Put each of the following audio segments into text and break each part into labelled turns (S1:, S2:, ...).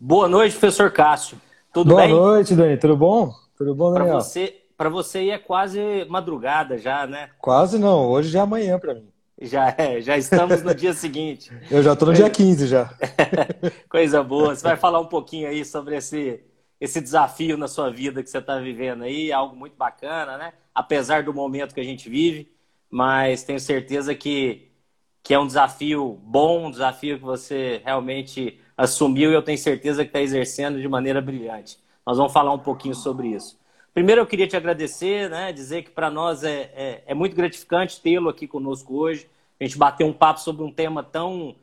S1: Boa noite, professor Cássio. Tudo
S2: Boa
S1: bem?
S2: Boa noite, Dani. Tudo bom? Tudo bom,
S1: Para
S2: Daniel?
S1: você, para você é quase madrugada já, né?
S2: Quase não. Hoje já é amanhã para mim.
S1: Já é, já estamos no dia seguinte.
S2: Eu já tô no dia 15 já.
S1: Coisa boa. Você vai falar um pouquinho aí sobre esse, esse desafio na sua vida que você está vivendo aí, algo muito bacana, né? Apesar do momento que a gente vive, mas tenho certeza que, que é um desafio bom, um desafio que você realmente assumiu e eu tenho certeza que está exercendo de maneira brilhante. Nós vamos falar um pouquinho sobre isso. Primeiro, eu queria te agradecer, né? Dizer que para nós é, é, é, muito gratificante tê-lo aqui conosco hoje. A gente bater um papo sobre um tema tão,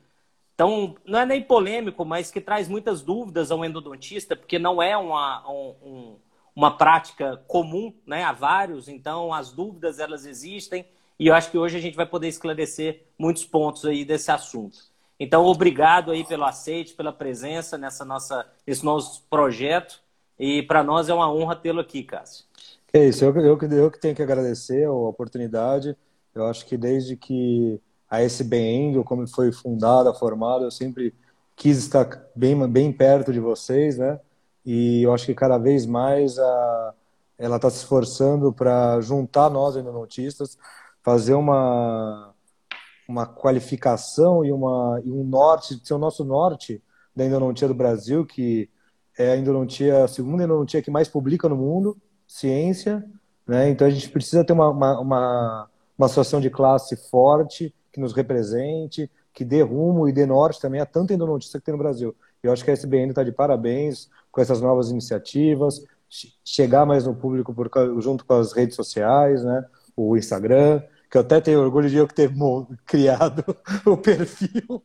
S1: tão, não é nem polêmico, mas que traz muitas dúvidas ao endodontista, porque não é uma, um, uma prática comum, né? Há vários, então as dúvidas elas existem e eu acho que hoje a gente vai poder esclarecer muitos pontos aí desse assunto. Então, obrigado aí pelo aceite, pela presença nessa nossa, nesse nosso projeto. E para nós é uma honra tê-lo aqui, Cássio.
S2: É isso, eu, eu, eu que tenho que agradecer a oportunidade. Eu acho que desde que a SBN, como foi fundada, formada, eu sempre quis estar bem, bem perto de vocês, né? E eu acho que cada vez mais a, ela está se esforçando para juntar nós endodontistas, fazer uma, uma qualificação e, uma, e um norte, ser o nosso norte da endodontia do Brasil, que é a endodontia, a segunda endodontia que mais publica no mundo, ciência, né? Então a gente precisa ter uma, uma, uma, uma associação de classe forte, que nos represente, que dê rumo e dê norte também a tanta endodontista que tem no Brasil. Eu acho que a SBN está de parabéns com essas novas iniciativas, chegar mais no público por, junto com as redes sociais, né? O Instagram, que eu até tenho orgulho de eu ter criado o perfil,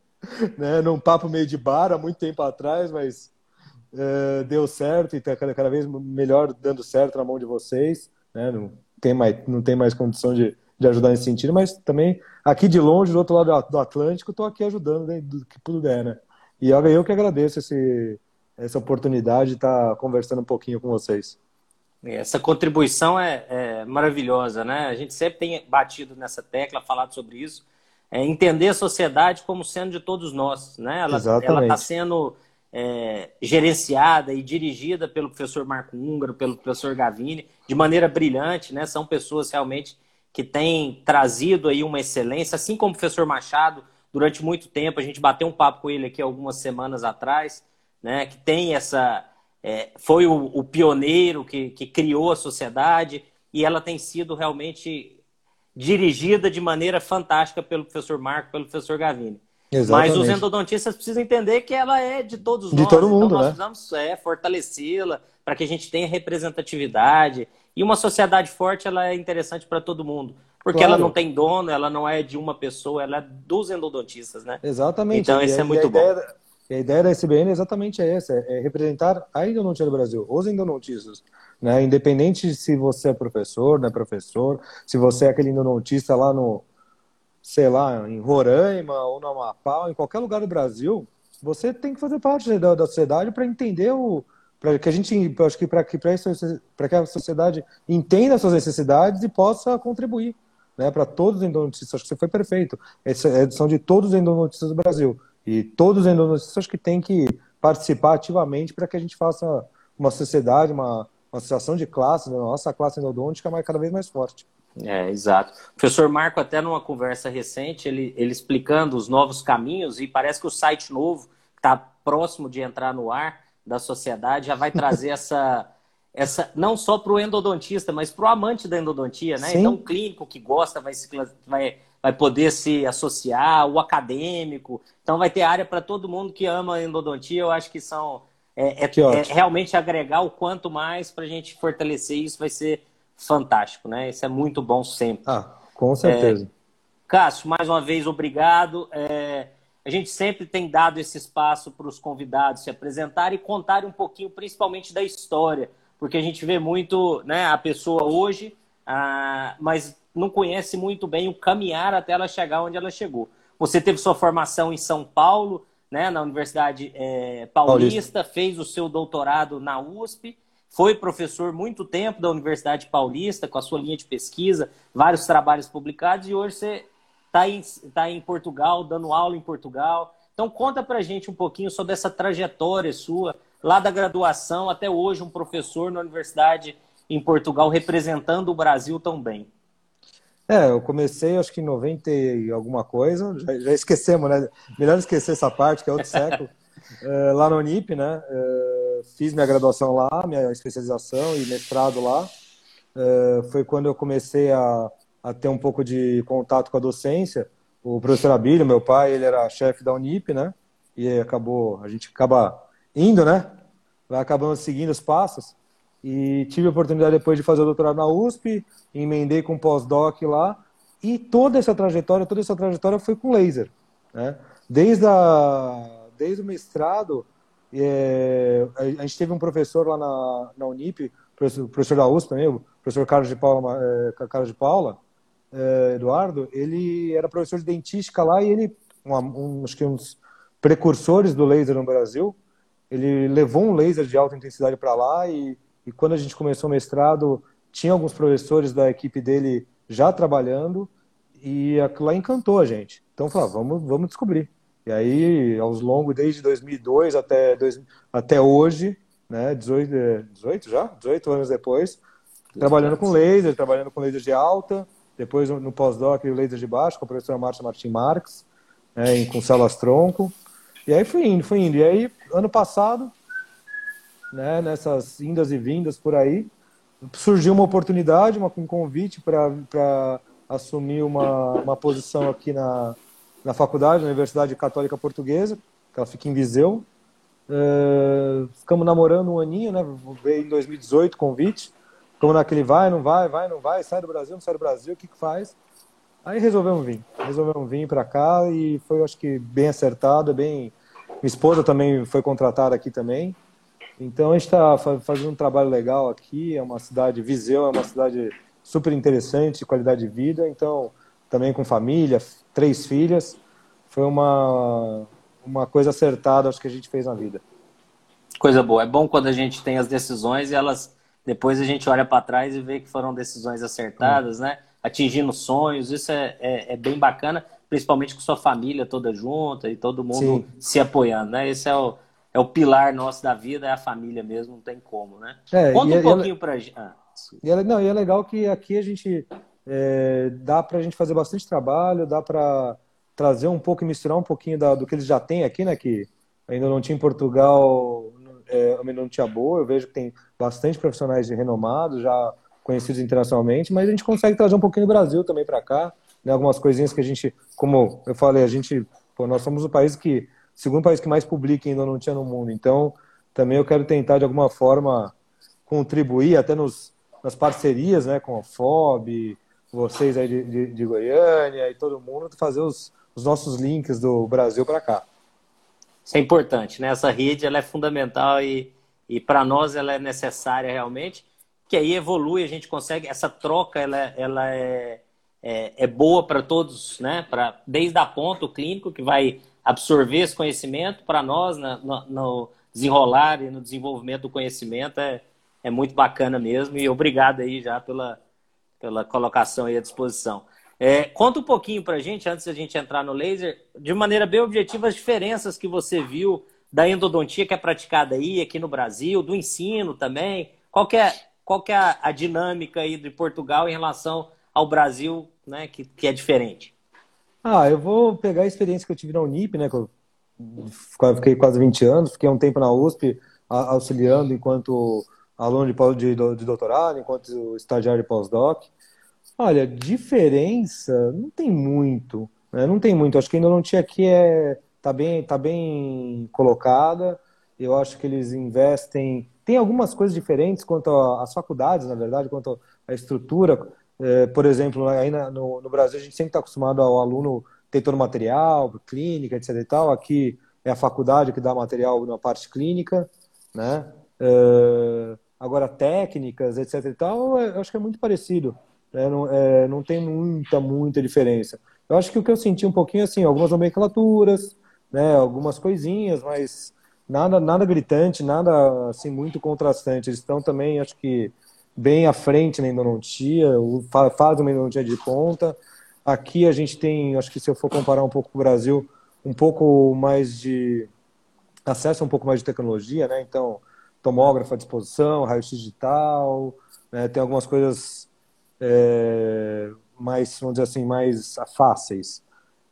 S2: né? Num papo meio de bar há muito tempo atrás, mas uh, deu certo e está cada, cada, vez melhor dando certo na mão de vocês. Né? Não, tem mais, não tem mais condição de, de ajudar nesse sentido, mas também aqui de longe, do outro lado do Atlântico, estou aqui ajudando né, do que puder. Né? E olha, eu que agradeço esse, essa oportunidade de estar conversando um pouquinho com vocês.
S1: Essa contribuição é, é, maravilhosa, né? A gente sempre tem batido nessa tecla, falado sobre isso. É entender a sociedade como sendo de todos nós, né? Ela está sendo é, gerenciada e dirigida pelo professor Marco Húngaro, pelo professor Gavini, de maneira brilhante, né? São pessoas realmente que têm trazido aí uma excelência, assim como o professor Machado, durante muito tempo, a gente bateu um papo com ele aqui algumas semanas atrás, né? Que tem essa. É, foi o, o pioneiro que, que criou a sociedade e ela tem sido realmente dirigida de maneira fantástica pelo professor Marco, pelo professor Gavini. Exatamente. Mas os endodontistas precisam entender que ela é de todos
S2: de
S1: nós.
S2: Todo mundo,
S1: então nós
S2: né?
S1: precisamos é, fortalecê-la para que a gente tenha representatividade. E uma sociedade forte ela é interessante para todo mundo. Porque
S2: Claro.
S1: ela não tem dono, ela não é de uma pessoa, ela é dos endodontistas, né?
S2: Exatamente.
S1: Então, isso é muito
S2: ideia,
S1: bom.
S2: da- e a ideia da SBN é exatamente essa, é representar a endodontia do Brasil, os endodontistas. Né? Independente se você é professor, não é professor, se você é aquele endodontista lá no, sei lá, em Roraima ou no Amapá, em qualquer lugar do Brasil, você tem que fazer parte da, da sociedade para entender o para que a gente acho que para que para que a sociedade entenda as suas necessidades e possa contribuir né, para todos os endodontistas. Acho que você foi perfeito. Essa é a edição de todos os endodontistas do Brasil. E todos os endodontistas acho que têm que participar ativamente para que a gente faça uma sociedade, uma, uma associação de classes, né, a nossa classe endodôntica mais, cada vez mais forte.
S1: É, exato. O professor Marco, até numa conversa recente, ele, ele explicando os novos caminhos, e parece que o site novo, que está próximo de entrar no ar da sociedade, já vai trazer essa, essa não só para o endodontista, mas para o amante da endodontia, né?
S2: Sim.
S1: Então, o clínico que gosta vai, se, vai, vai poder se associar, o acadêmico. Então, vai ter área para todo mundo que ama endodontia. Eu acho que são. É, é-
S2: Que
S1: é realmente agregar o quanto mais para a gente fortalecer isso vai ser fantástico, né? Isso é muito bom sempre.
S2: Ah, com certeza.
S1: Cássio, mais uma vez, obrigado. É, a gente sempre tem dado esse espaço para os convidados se apresentarem e contarem um pouquinho, principalmente da história, porque a gente vê muito né, a pessoa hoje, ah, mas não conhece muito bem o caminhar até ela chegar onde ela chegou. Você teve sua formação em São Paulo, né, na Universidade é, Paulista, fez o seu doutorado na USP, foi professor muito tempo da Universidade Paulista, com a sua linha de pesquisa, vários trabalhos publicados, e hoje você está em, tá em Portugal, dando aula em Portugal. Então, conta pra gente um pouquinho sobre essa trajetória sua, lá da graduação até hoje, um professor na universidade em Portugal representando o Brasil tão bem.
S2: É, eu comecei acho que em 90 e alguma coisa, já, já esquecemos, né? Melhor esquecer essa parte, que é outro século. é, lá no Unip, né? É, fiz minha graduação lá, minha especialização e mestrado lá. É, foi quando eu comecei a, a ter um pouco de contato com a docência. O professor Abílio, meu pai, ele era chefe da Unip, né? E acabou, a gente acaba indo, né? Vai acabando seguindo os passos. E tive a oportunidade depois de fazer o doutorado na USP, emendei com pós-doc lá. E toda essa trajetória, toda essa trajetória foi com laser. Né? Desde, a, desde o mestrado, é, a gente teve um professor lá na, na Unip, professor, professor da USP também, o professor Carlos de Paula, é, Carlos de Paula é, Eduardo, ele era professor de dentística lá e ele, um, acho que uns precursores do laser no Brasil, ele levou um laser de alta intensidade para lá e, e quando a gente começou o mestrado, tinha alguns professores da equipe dele já trabalhando e aquilo lá encantou a gente. Então, falou, ah, vamos, vamos descobrir. E aí, aos longos, desde 2002 até, dois, até hoje, né, 18, 18 é, já? 18 anos depois, trabalhando com laser, trabalhando com laser de alta, depois no pós-doc o laser de baixo, com a professora Márcia Martin Marques, né, com células tronco. E aí foi indo, foi indo. E aí, ano passado, né, nessas indas e vindas por aí, surgiu uma oportunidade, uma, um convite para assumir uma, uma posição aqui na, na faculdade, na Universidade Católica Portuguesa, que ela fica em Viseu. Uh, ficamos namorando um aninho, né? Veio em 2018 convite. Ficamos naquele vai, não vai, vai, não vai, sai do Brasil, não sai do Brasil, o que que faz? Aí resolvemos vir. Resolvemos vir para cá e foi, acho que, bem acertado, bem... Minha esposa também foi contratada aqui também. Então a gente está fazendo um trabalho legal aqui. É uma cidade, Viseu é uma cidade super interessante, qualidade de vida. Então também com família, três filhas, foi uma uma coisa acertada, acho que a gente fez na vida.
S1: Coisa boa. É bom quando a gente tem as decisões e elas depois a gente olha para trás e vê que foram decisões acertadas, hum. né? Atingindo sonhos, isso é, é, é, bem bacana, principalmente com sua família toda junta e todo mundo Sim. se apoiando, né? Esse é o, é o pilar nosso da vida, é a família mesmo, não tem como, né? É, Conta um é, pouquinho é, pra gente. Ah,
S2: e é, não, e é legal que aqui a gente é, dá pra gente fazer bastante trabalho, dá pra trazer um pouco e misturar um pouquinho da, do que eles já têm aqui, né? Que ainda não tinha em Portugal, é, ainda não tinha boa. Eu vejo que tem bastante profissionais renomados, já conhecidos internacionalmente, mas a gente consegue trazer um pouquinho do Brasil também para cá, né? Algumas coisinhas que a gente, como eu falei, a gente, pô, nós somos o país que segundo país que mais publica ainda não tinha no mundo. Então, também eu quero tentar, de alguma forma, contribuir até nos, nas parcerias né, com a FOB, vocês aí de, de, de Goiânia e todo mundo, fazer os, os nossos links do Brasil para cá.
S1: Isso é importante, né? Essa rede ela é fundamental e, e para nós ela é necessária realmente, que aí evolui, a gente consegue, essa troca ela, ela é, é, é boa para todos, né? Pra, desde a ponta, o clínico, que vai absorver esse conhecimento para nós no, no, desenrolar e no desenvolvimento do conhecimento é, é muito bacana mesmo e obrigado aí já pela, pela colocação aí à disposição. É, conta um pouquinho para a gente, antes da gente entrar no laser, de maneira bem objetiva, as diferenças que você viu da endodontia que é praticada aí, aqui no Brasil, do ensino também. Qual que é, qual que é a, a dinâmica aí de Portugal em relação ao Brasil, né, que, que é diferente?
S2: Ah, eu vou pegar a experiência que eu tive na Unip, né? Que eu fiquei quase 20 anos, fiquei um tempo na USP auxiliando enquanto aluno de, de, doutorado, enquanto estagiário de pós-doc. Olha, diferença não tem muito, né? Não tem muito. Acho que a endodontia aqui é tá bem, tá bem colocada. Eu acho que eles investem. Tem algumas coisas diferentes quanto às faculdades, na verdade, quanto à estrutura. É, por exemplo, aí no, no, Brasil a gente sempre está acostumado ao aluno ter todo o material, clínica, etc e tal. Aqui é a faculdade que dá material na parte clínica, né? É, agora técnicas, etc e tal, é, eu acho que é muito parecido. Né? Não, é, não tem muita, muita diferença. Eu acho que o que eu senti um pouquinho assim, algumas nomenclaturas, né? Algumas coisinhas, mas nada, nada gritante, nada assim muito contrastante. Eles estão também, acho que bem à frente na endodontia, faz uma endodontia de ponta. Aqui a gente tem, acho que se eu for comparar um pouco com o Brasil, um pouco mais de acesso a um pouco mais de tecnologia, né? Então, tomógrafo à disposição, raio-x digital, né? tem algumas coisas é, mais, vamos dizer assim, mais fáceis.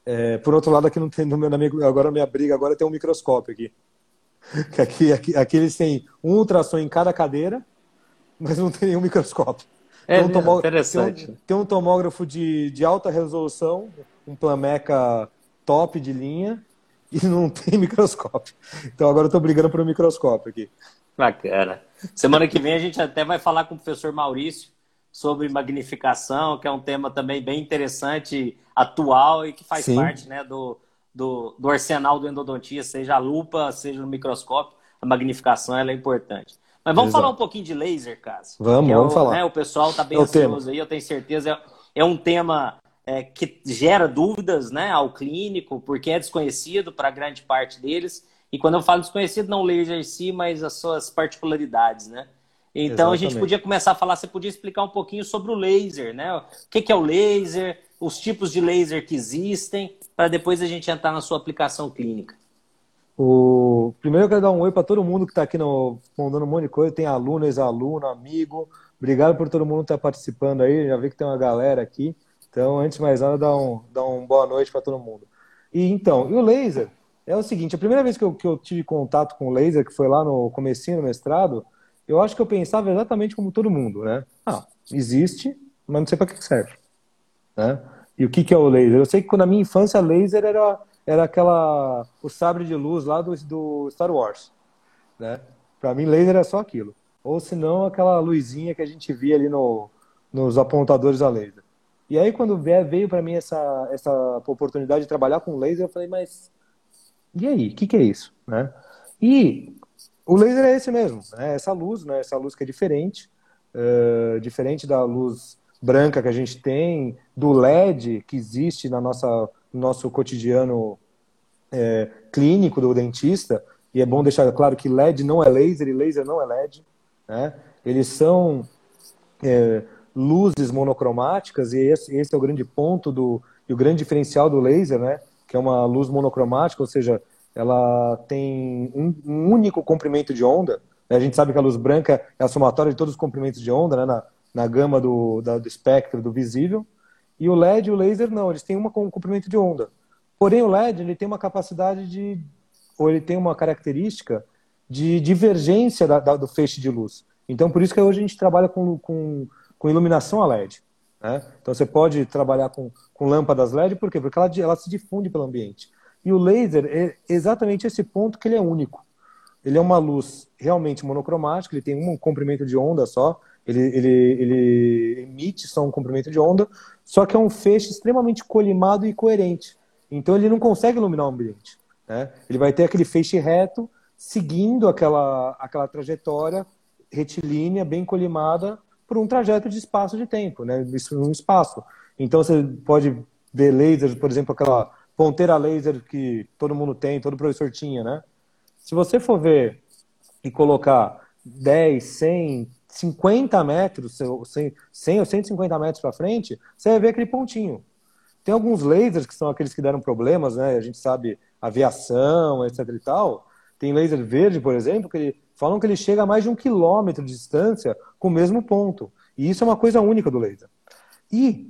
S2: É, por outro lado, aqui não tem no meu amigo, agora minha briga agora tem um microscópio aqui. Aqui, aqui, aqui eles têm um ultrassom em cada cadeira, mas não tem nenhum microscópio.
S1: É tem um tomógrafo, interessante.
S2: Tem um, tem um, tomógrafo de, de alta resolução, um Plameca top de linha, e não tem microscópio. Então agora eu estou brigando por um microscópio aqui.
S1: Bacana. Semana que vem a gente até vai falar com o professor Maurício sobre magnificação, que é um tema também bem interessante, atual e que faz Sim. parte né, do, do, do, arsenal do endodontia, seja a lupa, seja no microscópio, a magnificação ela é importante. Mas vamos Exato. falar um pouquinho de laser, caso.
S2: Vamos,
S1: é
S2: vamos
S1: o,
S2: falar.
S1: Né, o pessoal está bem é ansioso aí, eu tenho certeza. É, é um tema é, que gera dúvidas né, ao clínico, porque é desconhecido para grande parte deles. E quando eu falo desconhecido, não o laser em si, mas as suas particularidades, né? Então Exatamente. a gente podia começar a falar, você podia explicar um pouquinho sobre o laser, né? O que, que é o laser, os tipos de laser que existem, para depois a gente entrar na sua aplicação clínica.
S2: O... Primeiro eu quero dar um oi para todo mundo que está aqui no... mandando um monte de coisa. Tem aluno, ex-aluno, amigo. Obrigado por todo mundo estar tá participando aí. Já vi que tem uma galera aqui. Então, antes de mais nada, dá um, dá um boa noite para todo mundo. E então, e o laser é o seguinte: a primeira vez que eu, que eu tive contato com o laser, que foi lá no comecinho do mestrado, eu acho que eu pensava exatamente como todo mundo, né? Ah, existe, mas não sei para que serve. Né? E o que, que é o laser? Eu sei que na minha infância, laser era, era aquela o sabre de luz lá do, do Star Wars. Né? Para mim, laser é só aquilo. Ou se não, aquela luzinha que a gente via ali no, nos apontadores a laser. E aí, quando veio para mim essa, essa oportunidade de trabalhar com laser, eu falei, mas e aí? O que, que é isso? Né? E o laser é esse mesmo, né? essa luz, né? essa luz que é diferente, uh, diferente da luz branca que a gente tem, do LED que existe na nossa, no nosso cotidiano é, clínico do dentista, e é bom deixar claro que LED não é laser e laser não é LED, né? eles são é, luzes monocromáticas, e esse, esse, é o grande ponto do, e o grande diferencial do laser, né? que é uma luz monocromática, ou seja, ela tem um, um único comprimento de onda. Né? A gente sabe que a luz branca é a somatória de todos os comprimentos de onda, né? na, na gama do, da, do espectro do visível. E o LED e o laser não, eles têm uma com um comprimento de onda. Porém, o LED ele tem uma capacidade de, ou ele tem uma característica de divergência da, da, do feixe de luz. Então, por isso que hoje a gente trabalha com, com com iluminação a LED. Né? Então você pode trabalhar com, com lâmpadas LED, por quê? Porque ela, ela se difunde pelo ambiente. E o laser é exatamente esse ponto que ele é único. Ele é uma luz realmente monocromática, ele tem um comprimento de onda só, ele, ele, ele emite só um comprimento de onda, só que é um feixe extremamente colimado e coerente. Então ele não consegue iluminar o ambiente. Né? Ele vai ter aquele feixe reto, seguindo aquela, aquela trajetória retilínea, bem colimada, por um trajeto de espaço de tempo, né? Isso um espaço. Então você pode ver lasers, por exemplo, aquela ponteira laser que todo mundo tem, todo professor tinha, né? Se você for ver e colocar 10, 100, 50 metros, 100, 100 ou 150 metros para frente, você vai ver aquele pontinho. Tem alguns lasers que são aqueles que deram problemas, né? A gente sabe aviação, etc e tal. Tem laser verde, por exemplo, que ele falam que ele chega a mais de um quilômetro de distância com o mesmo ponto. E isso é uma coisa única do laser. E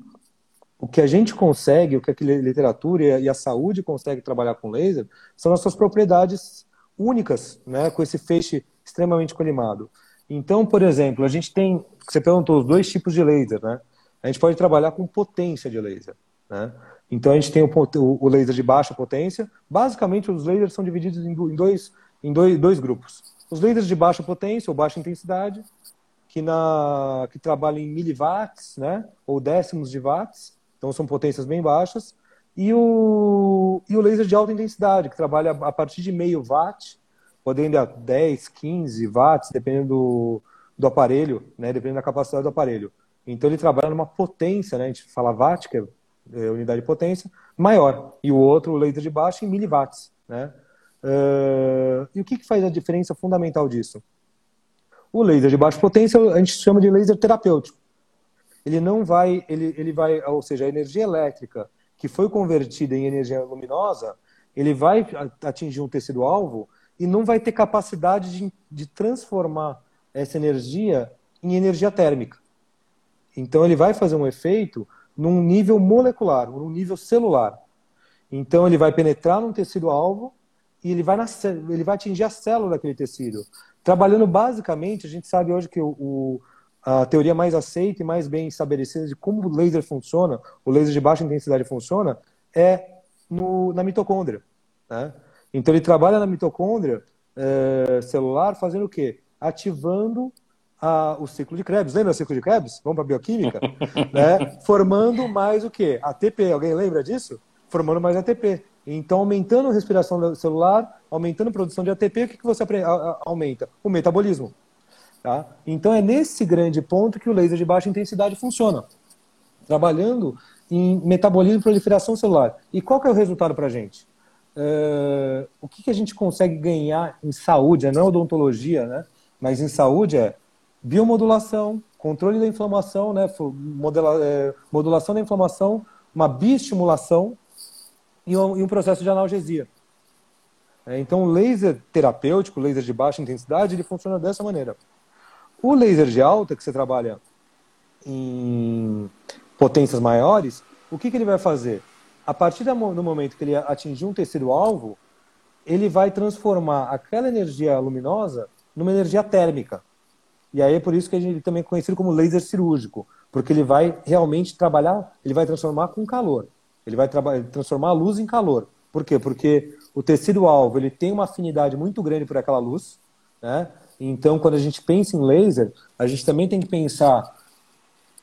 S2: o que a gente consegue, o que a literatura e a saúde consegue trabalhar com laser, são as suas propriedades únicas, né, com esse feixe extremamente colimado. Então, por exemplo, a gente tem, você perguntou, os dois tipos de laser, né? A gente pode trabalhar com potência de laser, né? Então a gente tem o, o laser de baixa potência. Basicamente, os lasers são divididos em dois, em dois, dois grupos. Os lasers de baixa potência ou baixa intensidade, que, na, que trabalham em miliwatts, né, ou décimos de watts, então são potências bem baixas, e o, e o laser de alta intensidade, que trabalha a partir de meio watt, podendo a 10, 15 watts, dependendo do, do aparelho, né, dependendo da capacidade do aparelho. Então ele trabalha numa potência, né, a gente fala watt, que é, é unidade de potência, maior, e o outro, o laser de baixo, em miliwatts, né. Uh, e o que, que faz a diferença fundamental disso? O laser de baixa potência a gente chama de laser terapêutico. Ele não vai, ele, ele vai, ou seja, a energia elétrica que foi convertida em energia luminosa, ele vai atingir um tecido-alvo e não vai ter capacidade de, de transformar essa energia em energia térmica. Então ele vai fazer um efeito num nível molecular, num nível celular. Então ele vai penetrar num tecido-alvo e ele vai, na, ele vai atingir a célula daquele tecido. Trabalhando basicamente, a gente sabe hoje que o, o, a teoria mais aceita e mais bem estabelecida de como o laser funciona, o laser de baixa intensidade funciona, é no, na mitocôndria. Né? Então ele trabalha na mitocôndria é, celular fazendo o quê? Ativando a, o ciclo de Krebs. Lembra o ciclo de Krebs? Vamos para a bioquímica? né? Formando mais o quê? ATP. Alguém lembra disso? Formando mais ATP. Então, aumentando a respiração celular, aumentando a produção de ATP, o que, que você aumenta? O metabolismo. Tá? Então, é nesse grande ponto que o laser de baixa intensidade funciona. Trabalhando em metabolismo e proliferação celular. E qual que é o resultado para a gente? Uh, o que, que a gente consegue ganhar em saúde, não é odontologia, né? mas em saúde é biomodulação, controle da inflamação, né? É, modulação da inflamação, uma biestimulação e um, e um processo de analgesia. É, então, o laser terapêutico, laser de baixa intensidade, ele funciona dessa maneira. O laser de alta, que você trabalha em potências maiores, o que, que ele vai fazer? A partir do momento que ele atingir um tecido-alvo, ele vai transformar aquela energia luminosa numa energia térmica. E aí é por isso que gente também é conhecido como laser cirúrgico, porque ele vai realmente trabalhar, ele vai transformar com calor. Ele vai transformar a luz em calor. Por quê? Porque o tecido-alvo ele tem uma afinidade muito grande por aquela luz, né? Então, quando a gente pensa em laser, a gente também tem que pensar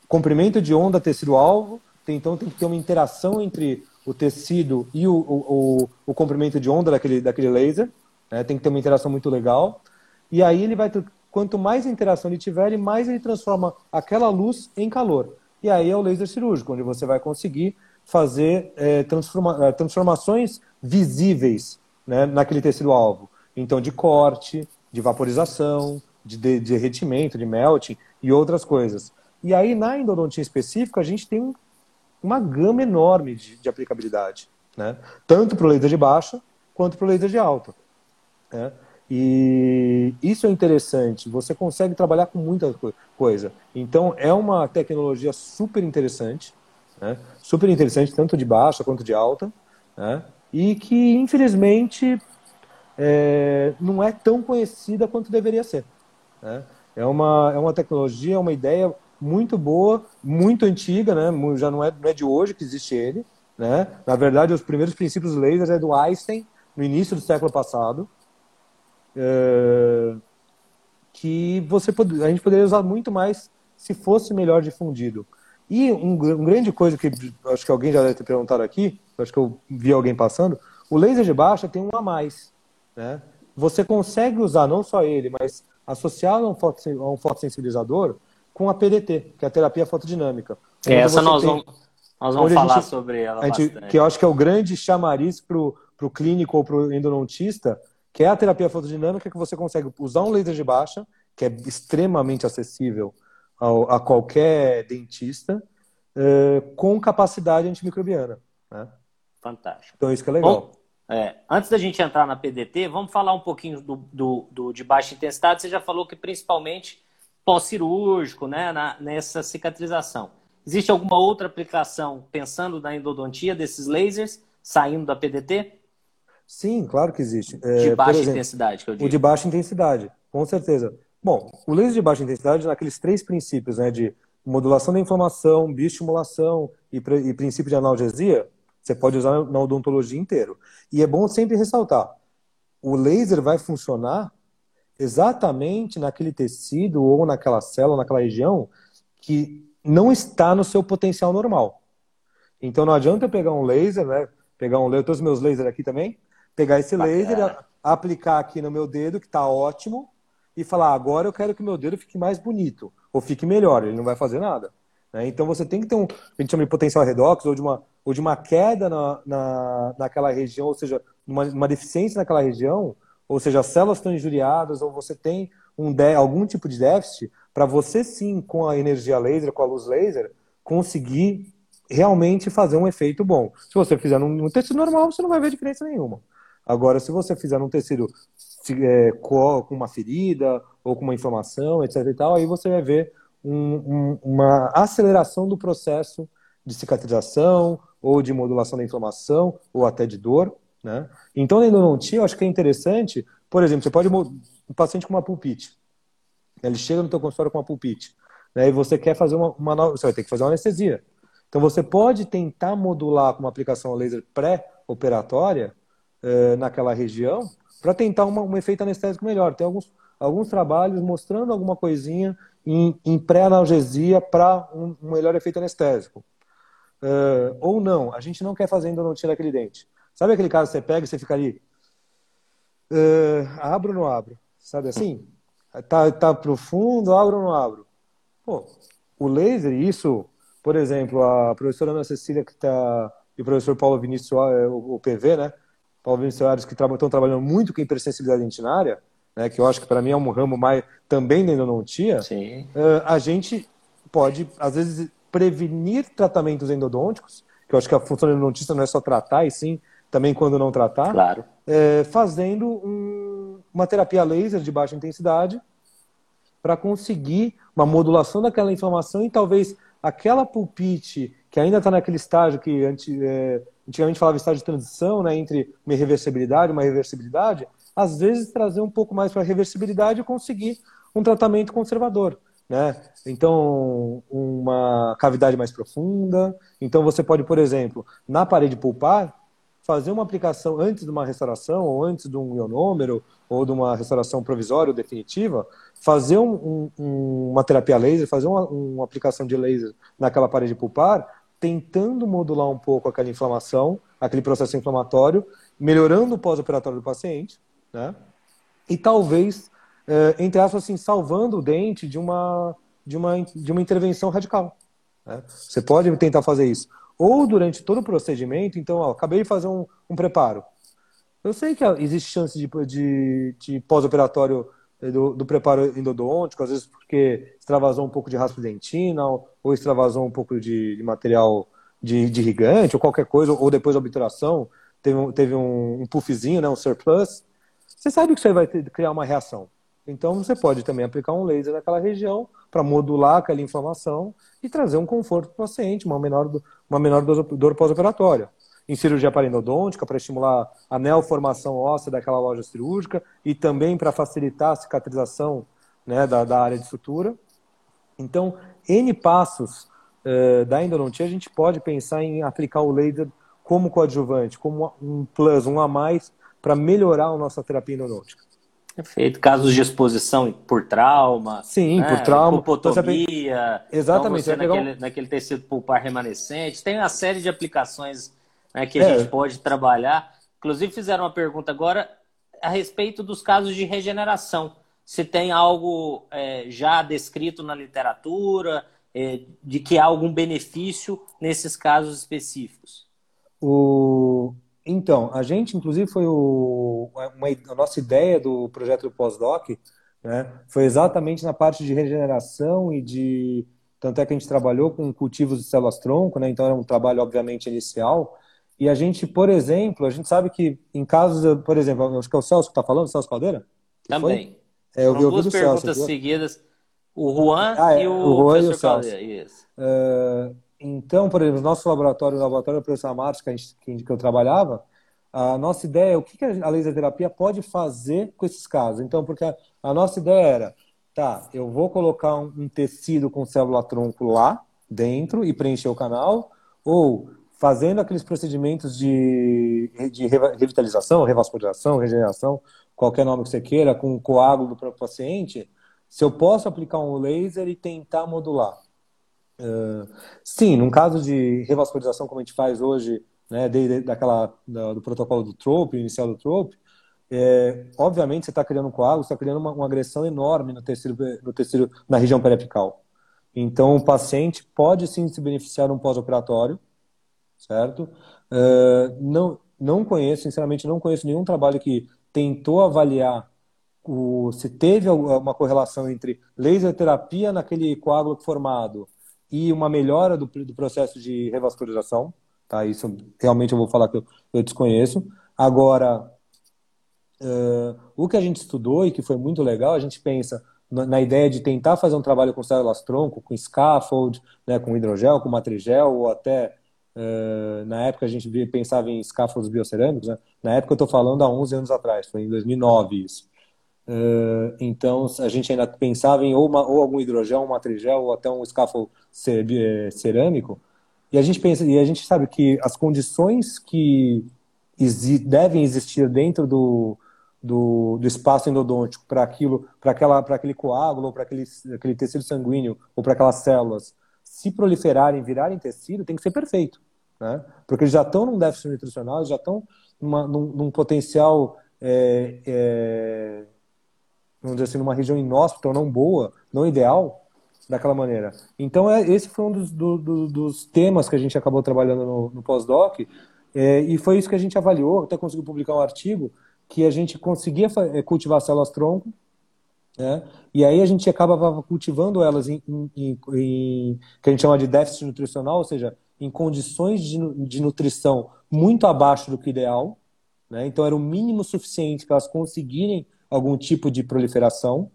S2: comprimento de onda tecido-alvo, então tem que ter uma interação entre o tecido e o, o, o, comprimento de onda daquele, daquele laser, né? tem que ter uma interação muito legal. E aí ele vai, quanto mais interação ele tiver, mais ele transforma aquela luz em calor. E aí é o laser cirúrgico, onde você vai conseguir fazer é, transforma, é, transformações visíveis né, naquele tecido-alvo. Então, de corte, de vaporização, de, de derretimento, de melting e outras coisas. E aí, na endodontia específica, a gente tem uma gama enorme de, de aplicabilidade, né? tanto para o laser de baixa quanto para o laser de alta. Né? E isso é interessante, você consegue trabalhar com muita coisa. Então, é uma tecnologia super interessante, né? super interessante, tanto de baixa quanto de alta, né? e que, infelizmente, é, não é tão conhecida quanto deveria ser. Né? É, uma, é uma tecnologia, é uma ideia muito boa, muito antiga, né? já não é, não é de hoje que existe ele. Né? Na verdade, os primeiros princípios lasers é do Einstein, no início do século passado é, que você a gente poderia usar muito mais se fosse melhor difundido. E um, um grande coisa que acho que alguém já deve ter perguntado aqui, acho que eu vi alguém passando, o laser de baixa tem um a mais. Né? Você consegue usar não só ele, mas associado um, a um fotosensibilizador com a PDT, que é a terapia fotodinâmica.
S1: É, essa nós tem, vamos, nós vamos falar gente, sobre ela
S2: gente, Que eu acho que é o grande chamariz para o clínico ou para o endodontista, que é a terapia fotodinâmica que você consegue usar um laser de baixa, que é extremamente acessível ao, a qualquer dentista, uh, com capacidade antimicrobiana. Né?
S1: Fantástico.
S2: Então isso que é legal. Bom,
S1: é, antes da gente entrar na PDT, vamos falar um pouquinho do, do, do de baixa intensidade. Você já falou que principalmente pós-cirúrgico, né, na, nessa cicatrização. Existe alguma outra aplicação pensando na endodontia desses lasers saindo da PDT?
S2: Sim, claro que existe.
S1: É, de baixa exemplo, intensidade, que eu digo.
S2: O de baixa intensidade, com certeza. Bom, o laser de baixa intensidade, naqueles três princípios, né, de modulação da inflamação, bioestimulação e, e princípio de analgesia, você pode usar na odontologia inteiro. E é bom sempre ressaltar, o laser vai funcionar exatamente naquele tecido ou naquela célula, naquela região que não está no seu potencial normal. Então não adianta eu pegar um laser, né? Pegar um laser, todos os meus lasers aqui também, pegar esse laser, aplicar aqui no meu dedo, que está ótimo, e falar, agora eu quero que meu dedo fique mais bonito, ou fique melhor, ele não vai fazer nada. Né? Então você tem que ter um, a gente chama de potencial redox, ou de uma, ou de uma queda na, na, naquela região, ou seja, uma, uma deficiência naquela região, ou seja, as células estão injuriadas, ou você tem um de, algum tipo de déficit, para você sim, com a energia laser, com a luz laser, conseguir realmente fazer um efeito bom. Se você fizer num, num tecido normal, você não vai ver diferença nenhuma. Agora, se você fizer um tecido é, com uma ferida ou com uma inflamação, etc. e tal, aí você vai ver um, um, uma aceleração do processo de cicatrização ou de modulação da inflamação ou até de dor. Né? Então, na endodontia, eu acho que é interessante, por exemplo, você pode um paciente com uma pulpite, ele chega no teu consultório com uma pulpite, né, e você quer fazer uma, uma nova, você vai ter que fazer uma anestesia. Então, você pode tentar modular com uma aplicação laser pré-operatória eh, naquela região para tentar uma, um efeito anestésico melhor. Tem alguns, alguns trabalhos mostrando alguma coisinha em, em pré-analgesia para um, um, melhor efeito anestésico. Uh, ou não, a gente não quer fazer endodontia daquele dente. Sabe aquele caso que você pega e você fica ali, uh, abro ou não abro? Sabe assim? Tá, tá profundo, abro ou não abro? Pô, o laser, isso, por exemplo, a professora Ana Cecília que tá, e o professor Paulo Vinícius, o, o PV, né? Paulo Vinícius Soares, que estão trabalhando muito com hipersensibilidade dentinária, né, que eu acho que para mim é um ramo mais também da endodontia. Uh, a gente pode, às vezes, prevenir tratamentos endodônticos, que eu acho que a função do endodontista não é só tratar, e sim também quando não tratar,
S1: claro.
S2: é, fazendo um, uma terapia laser de baixa intensidade para conseguir uma modulação daquela inflamação e talvez aquela pulpite que ainda está naquele estágio que antes, é, antigamente falava estágio de transição, né, entre uma irreversibilidade e uma reversibilidade, às vezes trazer um pouco mais para a reversibilidade e conseguir um tratamento conservador. Né? Então, uma cavidade mais profunda. Então, você pode, por exemplo, na parede pulpar, fazer uma aplicação antes de uma restauração, ou antes de um ionômero, ou de uma restauração provisória ou definitiva, fazer um, um, uma terapia laser, fazer uma, uma aplicação de laser naquela parede pulpar, tentando modular um pouco aquela inflamação, aquele processo inflamatório, melhorando o pós-operatório do paciente, né? E talvez, é, entre aspas, assim, salvando o dente de uma, de uma, de uma intervenção radical. Né? Você pode tentar fazer isso. Ou durante todo o procedimento, então, ó, acabei de fazer um, um preparo. Eu sei que existe chance de, de, de pós-operatório eh, do, do, preparo endodôntico, às vezes porque extravasou um pouco de raspa dentina ou, ou extravasou um pouco de, de material de, de, irrigante ou qualquer coisa, ou depois da obturação teve, teve um, um puffzinho, né, um surplus, você sabe que você vai ter, criar uma reação. Então você pode também aplicar um laser naquela região para modular aquela inflamação e trazer um conforto para o paciente, uma menor, uma menor dor, pós-operatória em cirurgia parendodôntica para estimular a neoformação óssea daquela loja cirúrgica e também para facilitar a cicatrização né, da, da, área de sutura. Então, N passos uh, da endodontia, a gente pode pensar em aplicar o laser como coadjuvante, como um plus, um a mais, para melhorar a nossa terapia endodôntica.
S1: Perfeito. Casos de exposição por trauma.
S2: Sim, né? por trauma.
S1: Hipotomia.
S2: Exatamente.
S1: Então naquele, um... naquele tecido pulpar remanescente. Tem uma série de aplicações né, que a é. gente pode trabalhar. Inclusive, fizeram uma pergunta agora a respeito dos casos de regeneração. Se tem algo é, já descrito na literatura, é, de que há algum benefício nesses casos específicos?
S2: O... Então, a gente, inclusive, foi o... uma... a nossa ideia do projeto do pós-doc né, foi exatamente na parte de regeneração e de. Tanto é que a gente trabalhou com cultivos de células-tronco, né, então era um trabalho, obviamente, inicial, e a gente, por exemplo, a gente sabe que em casos, por exemplo, acho que é o Celso que está falando, Celso Caldeira?
S1: Também. É, eu vi duas perguntas Celso, seguidas. O Juan ah, é, e o, o Juan e o Celso.
S2: Uh, então, por exemplo, no nosso laboratório, o laboratório da professora Marcos, que, a gente, que eu trabalhava, a nossa ideia é o que a laser terapia pode fazer com esses casos. Então, porque a, a nossa ideia era, tá, eu vou colocar um, um tecido com célula-tronco lá dentro e preencher o canal, ou fazendo aqueles procedimentos de, de revitalização, revascularização, regeneração, qualquer nome que você queira, com o coágulo do próprio paciente, se eu posso aplicar um laser e tentar modular. Sim, num caso de revascularização, como a gente faz hoje, né, de, daquela, da, do protocolo do TROPE, inicial do TROPE, é, obviamente você está criando um coágulo, você está criando uma, uma, agressão enorme no tecido, no tecido, na região periapical. Então, o paciente pode sim se beneficiar um pós-operatório, certo? Uh, não, não conheço, sinceramente, não conheço nenhum trabalho que tentou avaliar o, se teve uma correlação entre laser terapia naquele coágulo formado e uma melhora do, do processo de revascularização. Tá? Isso realmente eu vou falar que eu, eu desconheço. Agora, uh, o que a gente estudou e que foi muito legal, a gente pensa na, na ideia de tentar fazer um trabalho com células-tronco, com scaffold, né, com hidrogel, com matrigel, ou até Uh, na época a gente pensava em scaffolds biocerâmicos, né? na época eu estou falando há 11 anos atrás, foi em 2009 isso. Uh, então a gente ainda pensava em ou, uma, ou algum hidrogel, um matrigel ou até um scaffold eh, cerâmico. E a gente pensa e a gente sabe que as condições que exi devem existir dentro do, do, do espaço endodôntico para aquilo, para aquela, para aquele coágulo, para aquele, aquele tecido sanguíneo ou para aquelas células se proliferarem, virarem tecido, tem que ser perfeito. Né? Porque eles já estão num déficit nutricional, já estão num, num, potencial, é, é, vamos dizer assim, numa região inóspita, não boa, não ideal, daquela maneira. Então, é, esse foi um dos, do, do, dos temas que a gente acabou trabalhando no, no pós-doc, é, e foi isso que a gente avaliou, até conseguiu publicar um artigo, que a gente conseguia é, cultivar células-tronco, né? E aí a gente acaba cultivando elas em, em, em, em, que a gente chama de déficit nutricional, ou seja, em condições de, de nutrição muito abaixo do que ideal. Né? Então era o mínimo suficiente para elas conseguirem algum tipo de proliferação.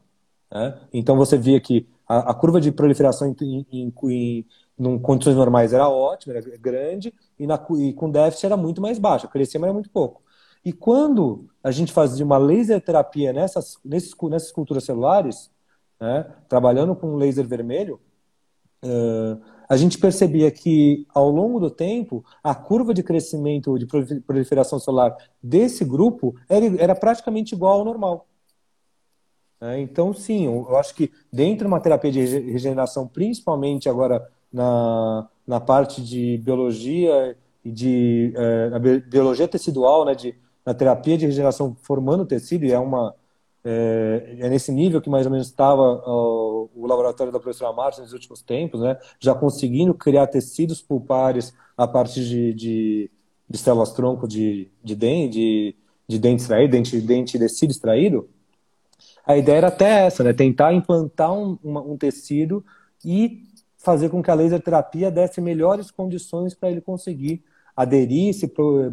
S2: Né? Então você via que a, a curva de proliferação em, em, em, em, condições normais era ótima, era grande, e, na, e com déficit era muito mais baixa, crescia, mas era muito pouco. E quando a gente fazia uma laser terapia nessas, nesses, nessas culturas celulares, né, trabalhando com laser vermelho, uh, a gente percebia que ao longo do tempo a curva de crescimento de proliferação celular desse grupo era, era praticamente igual ao normal. É, então, sim, eu acho que dentro de uma terapia de regeneração, principalmente agora na, na parte de biologia e de é, biologia tecidual, né, de na terapia de regeneração formando tecido, e é uma é, é nesse nível que mais ou menos estava o, laboratório da professora Márcia nos últimos tempos, né, já conseguindo criar tecidos pulpares a partir de, de, de células-tronco de, de, de, de dente extraído, dente, dente tecido extraído, a ideia era até essa, né, tentar implantar um, uma, um tecido e fazer com que a laser terapia desse melhores condições para ele conseguir aderir, se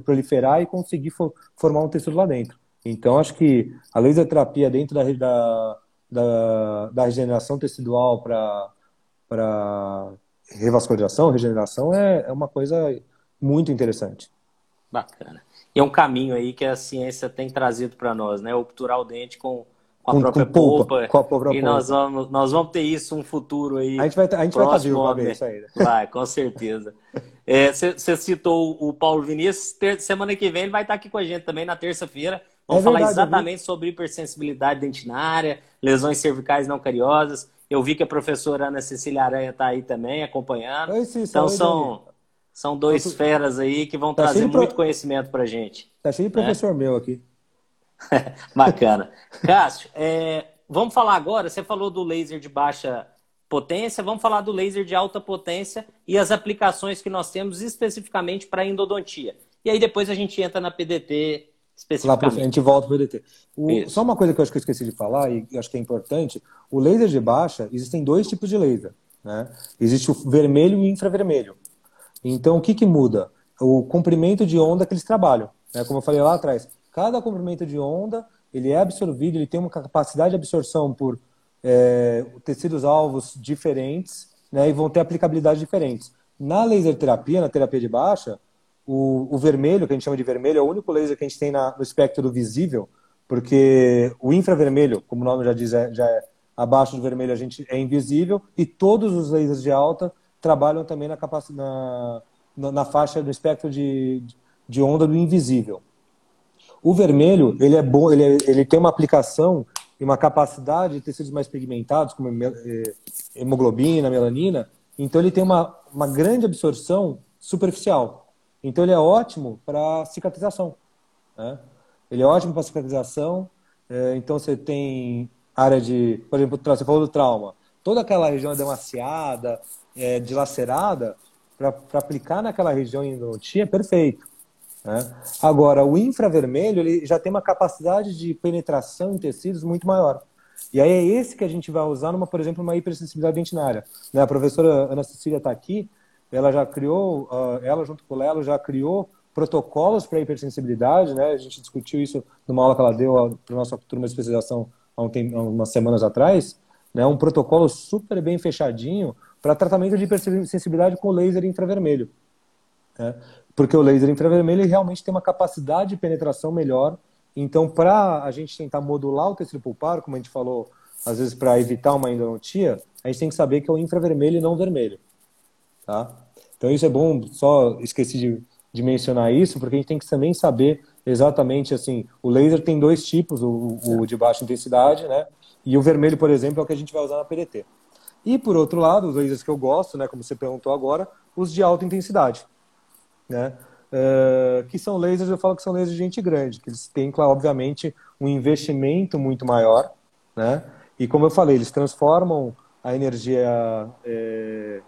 S2: proliferar e conseguir formar um tecido lá dentro. Então, acho que a laser terapia dentro da, da, da, da regeneração tecidual para revascularização, regeneração, é, é uma coisa muito interessante.
S1: Bacana. E é um caminho aí que a ciência tem trazido para nós, né? Obturar o dente com, com a com, própria com polpa, polpa, com a própria e polpa. nós vamos, nós vamos ter isso um futuro aí.
S2: A gente vai, a gente vai estar vivo uma vez. Né?
S1: Vai, com certeza. Você é, citou o Paulo Vinícius, ter, semana que vem ele vai estar aqui com a gente também na terça-feira. Vamos é falar verdade, exatamente sobre hipersensibilidade dentinária, lesões cervicais não cariosas. Eu vi que a professora Ana Cecília Aranha está aí também acompanhando. Então são, são dois tô... feras aí que vão tá trazer muito pro... conhecimento para gente.
S2: Tá cheio de né? professor meu aqui.
S1: Bacana. Cássio, é, vamos falar agora, você falou do laser de baixa potência, vamos falar do laser de alta potência e as aplicações que nós temos especificamente para endodontia. E aí depois a gente entra na PDT.
S2: Lá a gente volta para o PDT. O, só uma coisa que eu acho que eu esqueci de falar e acho que é importante, o laser de baixa, existem dois tipos de laser. Né? Existe o vermelho e o infravermelho. Então, o que, que muda? O comprimento de onda que eles trabalham. Né? Como eu falei lá atrás, cada comprimento de onda ele é absorvido, ele tem uma capacidade de absorção por é, tecidos alvos diferentes né, e vão ter aplicabilidades diferentes. Na laser terapia, na terapia de baixa, o, o, vermelho, que a gente chama de vermelho, é o único laser que a gente tem na, no espectro visível, porque o infravermelho, como o nome já diz, é, já é abaixo do vermelho a gente é invisível e todos os lasers de alta trabalham também na, na, na, na faixa do espectro de, de onda do invisível. O vermelho, ele é bom, ele, é, ele tem uma aplicação e uma capacidade de tecidos mais pigmentados, como eh, hemoglobina, melanina, então ele tem uma, uma grande absorção superficial. Então ele é ótimo para cicatrização. Né? Ele é ótimo para cicatrização. É, então você tem área de, por exemplo, você falou do trauma. Toda aquela região demaciada, é, dilacerada, para aplicar naquela região em endodontia é perfeito. Né? Agora, o infravermelho ele já tem uma capacidade de penetração em tecidos muito maior. E aí é esse que a gente vai usar, numa, por exemplo, uma hipersensibilidade dentinária. Né? A professora Ana Cecília está aqui, ela já criou, uh, ela junto com o Lelo já criou protocolos para hipersensibilidade, né? A gente discutiu isso numa aula que ela deu para nossa turma de especialização há, um tempo, há umas semanas atrás, né? Um protocolo super bem fechadinho para tratamento de hipersensibilidade com laser infravermelho. Né? Porque o laser infravermelho realmente tem uma capacidade de penetração melhor. Então, para a gente tentar modular o tecido pulpar, como a gente falou, às vezes para evitar uma endodontia, a gente tem que saber que é o infravermelho e não vermelho. Tá? Então, isso é bom, só esqueci de, de mencionar isso, porque a gente tem que também saber exatamente assim, o laser tem dois tipos, o, o de baixa intensidade, né? E o vermelho, por exemplo, é o que a gente vai usar na PDT. E por outro lado, os lasers que eu gosto, né, como você perguntou agora, os de alta intensidade, né? Uh, que são lasers, eu falo que são lasers de gente grande, que eles têm, claro, obviamente, um investimento muito maior, né? E como eu falei, eles transformam a energia é,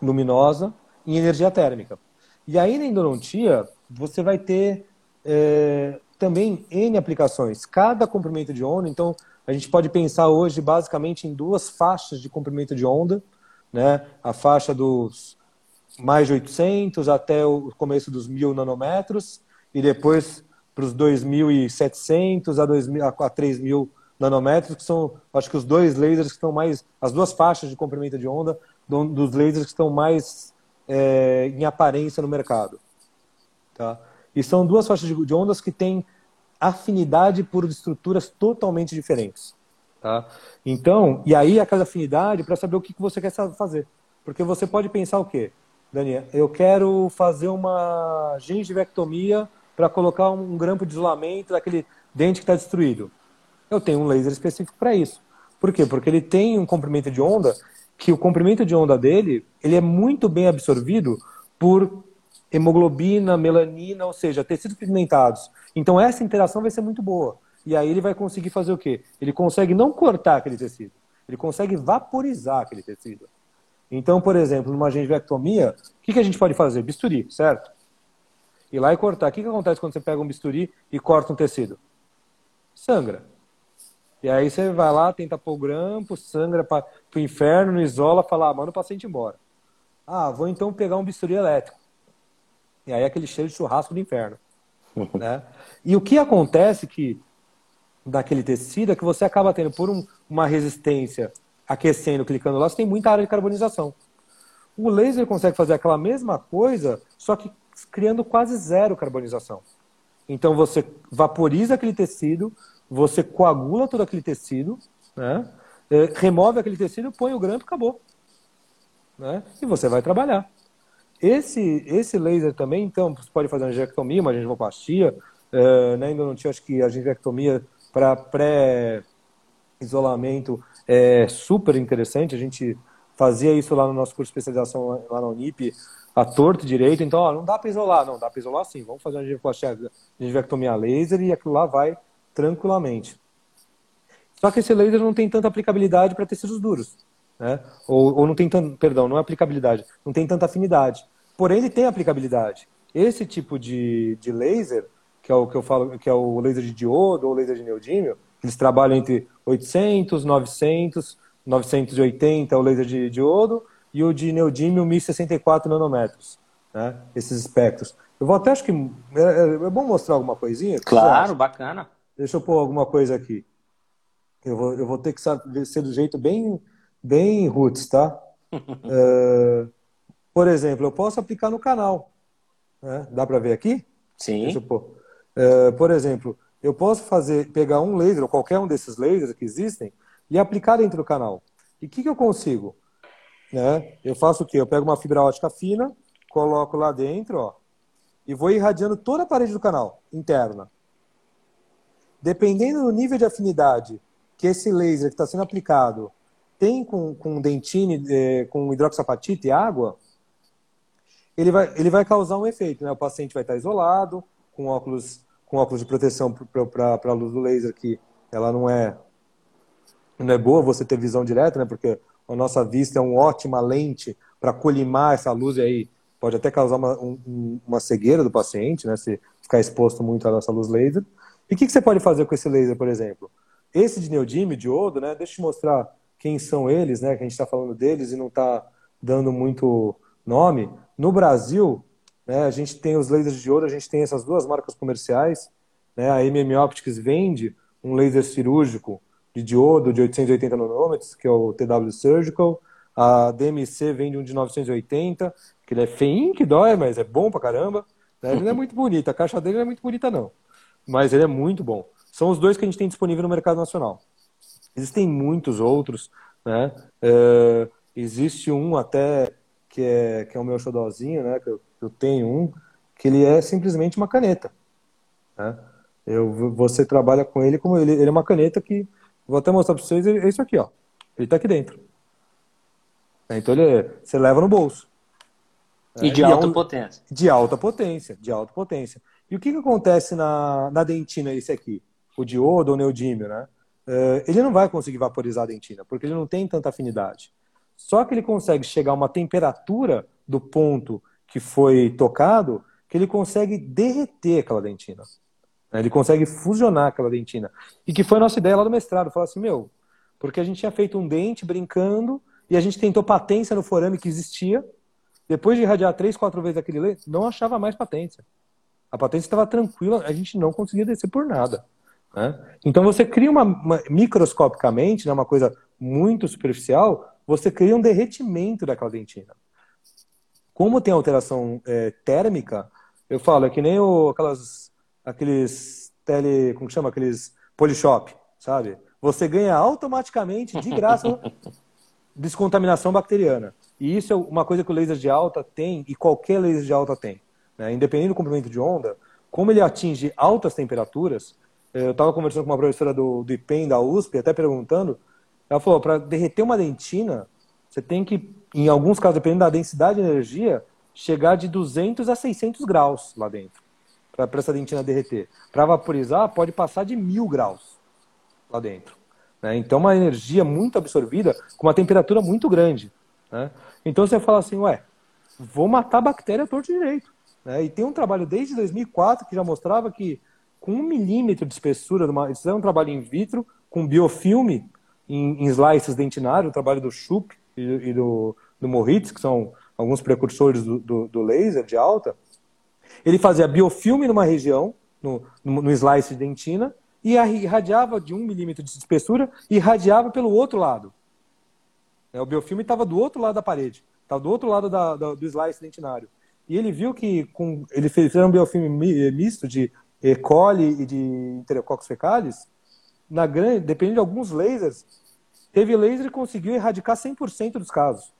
S2: luminosa em energia térmica. E aí na endodontia, você vai ter é, também N aplicações. Cada comprimento de onda, então, a gente pode pensar hoje basicamente em duas faixas de comprimento de onda, né? A faixa dos mais de 800 até o começo dos 1000 nanômetros e depois para os 2700 a, 2000, a 3000 nanômetros, que são, acho que os dois lasers que estão mais, as duas faixas de comprimento de onda dos lasers que estão mais é, em aparência no mercado. Tá? E são duas faixas de ondas que têm afinidade por estruturas totalmente diferentes. Tá? Então, e aí aquela afinidade para saber o que você quer fazer. Porque você pode pensar o quê? Daniel, eu quero fazer uma gengivectomia para colocar um grampo de isolamento daquele dente que está destruído. Eu tenho um laser específico para isso. Por quê? Porque ele tem um comprimento de onda que o comprimento de onda dele ele é muito bem absorvido por hemoglobina, melanina, ou seja, tecidos pigmentados. Então essa interação vai ser muito boa. E aí ele vai conseguir fazer o quê? Ele consegue não cortar aquele tecido, ele consegue vaporizar aquele tecido. Então, por exemplo, numa gengivectomia, o que, que a gente pode fazer? Bisturi, certo? Ir lá e cortar. O que, que acontece quando você pega um bisturi e corta um tecido? Sangra. E aí você vai lá, tenta pôr o grampo, sangra para o inferno, não isola, fala, ah, manda o paciente embora. Ah, vou então pegar um bisturi elétrico. E aí aquele cheiro de churrasco do inferno. né? E o que acontece que daquele tecido é que você acaba tendo, por um, uma resistência aquecendo, clicando lá, você tem muita área de carbonização. O laser consegue fazer aquela mesma coisa, só que criando quase zero carbonização. Então você vaporiza aquele tecido, você coagula todo aquele tecido, né? É, remove aquele tecido, põe o grampo e acabou. Né? E você vai trabalhar. Esse, esse laser também, então, você pode fazer uma gingivectomia, uma gengivoplastia, uh, né, ainda não tinha, acho que a gingivectomia para pré-isolamento é super interessante, a gente fazia isso lá no nosso curso de especialização lá na Unip, a torto direito, então, ó, não dá para isolar, não, dá para isolar sim, vamos fazer uma gingivoplastia, gingivectomia laser e aquilo lá vai tranquilamente. Só que esse laser não tem tanta aplicabilidade para tecidos duros né? Ou, ou não tem tanto, perdão, não é aplicabilidade, não tem tanta afinidade. Porém, ele tem aplicabilidade. Esse tipo de, de laser, que é o que eu falo, que é o laser de diodo ou laser de neodímio, eles trabalham entre 800, 900, 980 é o laser de diodo e o de neodímio 1064 nanômetros, né? Esses espectros. Eu vou até acho que é, é, é bom mostrar alguma coisinha.
S1: Claro, bacana.
S2: Deixa eu pôr alguma coisa aqui. Eu vou, eu vou ter que ser do jeito bem bem roots, tá? uh, por exemplo, eu posso aplicar no canal. Né? Dá para ver aqui?
S1: Sim.
S2: Uh, por exemplo, eu posso fazer, pegar um laser, ou qualquer um desses lasers que existem, e aplicar dentro do canal. E o que, que eu consigo? Né? Eu faço o quê? Eu pego uma fibra ótica fina, coloco lá dentro, ó, e vou irradiando toda a parede do canal interna. Dependendo do nível de afinidade que esse laser que está sendo aplicado tem com, com dentine, é, com hidroxapatita e água, ele vai, ele vai causar um efeito. Né? O paciente vai estar isolado, com óculos, com óculos de proteção para a luz do laser, que ela não é, não é boa você ter visão direta, né? porque a nossa vista é uma ótima lente para colimar essa luz e aí pode até causar uma, um, uma cegueira do paciente, né? se ficar exposto muito à nossa luz laser. E o que, que você pode fazer com esse laser, por exemplo? Esse de neodímio, diodo, né? deixa eu te mostrar quem são eles, né? Que a gente está falando deles e não está dando muito nome. No Brasil, Né? A gente tem os lasers de ouro, a gente tem essas duas marcas comerciais. Né? A MM Optics vende um laser cirúrgico de diodo de 880 nanômetros, que é o TW Surgical. A DMC vende um de 980, que ele é feinho que dói, mas é bom pra caramba. Né? Ele não é muito bonito, a caixa dele não é muito bonita não, mas ele é muito bom. São os dois que a gente tem disponível no mercado nacional. Existem muitos outros, né? É, existe um até que é, que é o meu xodózinho, né? Que eu, eu tenho um, que ele é simplesmente uma caneta. Né? Eu, você trabalha com ele como ele, ele é uma caneta que, vou até mostrar para vocês, é isso aqui, ó. Ele está aqui dentro. Então ele, você leva no bolso.
S1: E de alta é um, potência.
S2: De alta potência, de alta potência. E o que, que acontece na, na dentina, esse aqui? O diodo ou neodímio, né? Uh, ele não vai conseguir vaporizar a dentina, porque ele não tem tanta afinidade. Só que ele consegue chegar a uma temperatura do ponto que foi tocado que ele consegue derreter aquela dentina. Né? Ele consegue fusionar aquela dentina. E que foi a nossa ideia lá do mestrado. Falar assim, meu, porque a gente tinha feito um dente brincando e a gente tentou patência no forame que existia. Depois de irradiar três, quatro vezes aquele leite, não achava mais patência. A patência estava tranquila, a gente não conseguia descer por nada. Né? Então você cria uma, uma microscopicamente, né, uma coisa muito superficial, você cria um derretimento daquela dentina. Como tem alteração é, térmica, eu falo, é que nem o, aquelas, aqueles tele, como chama, aqueles polishop, sabe? Você ganha automaticamente, de graça, descontaminação bacteriana. E isso é uma coisa que o laser de alta tem, e qualquer laser de alta tem. Né? Independente do comprimento de onda, como ele atinge altas temperaturas, eu estava conversando com uma professora do, do IPEM, da USP, até perguntando, ela falou, para derreter uma dentina, você tem que, em alguns casos, dependendo da densidade de energia, chegar de 200 a 600 graus lá dentro, para essa dentina derreter. Para vaporizar, pode passar de mil graus lá dentro. Né? Então, uma energia muito absorvida com uma temperatura muito grande. Né? Então, você fala assim, ué, vou matar a bactéria torto direito. Né? E tem um trabalho desde 2004 que já mostrava que com um milímetro de espessura, eles fizeram um trabalho in vitro com biofilme em, em slices dentinários, o trabalho do Schupp e, e do, do Moritz, que são alguns precursores do, do, do, laser de alta. Ele fazia biofilme numa região, no, no, no slice de dentina, e irradiava de um milímetro de espessura e irradiava pelo outro lado. É, o biofilme estava do outro lado da parede, estava do outro lado da, da, do slice dentinário. E ele viu que com, ele fez um biofilme misto de e. coli e de Enterococcus fecalis, na grande, dependendo de alguns lasers, teve laser que conseguiu erradicar 100% dos casos.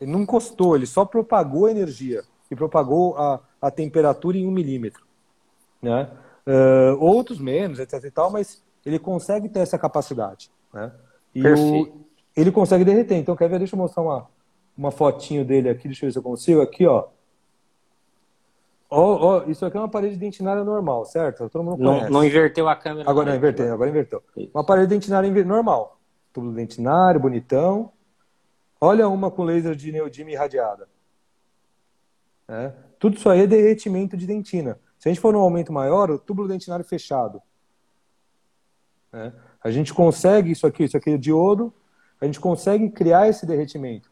S2: Ele não encostou, ele só propagou a energia e propagou a, a temperatura em um milímetro. Né? Uh, outros menos, etc e tal, mas ele consegue ter essa capacidade. Né? E o, ele consegue derreter. Então, quer ver? Deixa eu mostrar uma, uma fotinho dele aqui, deixa eu ver se eu consigo. Aqui, ó. Oh, oh, isso aqui é uma parede dentinária normal, certo?
S1: Todo mundo conhece. Não, não inverteu a câmera.
S2: Agora não, inverteu, agora inverteu. Isso. Uma parede dentinária normal. Tubo dentinário, bonitão. Olha uma com laser de neodímio irradiada. É. Tudo isso aí é derretimento de dentina. Se a gente for num aumento maior, o túbulo dentinário fechado. É. A gente consegue isso aqui, isso aqui é diodo, a gente consegue criar esse derretimento.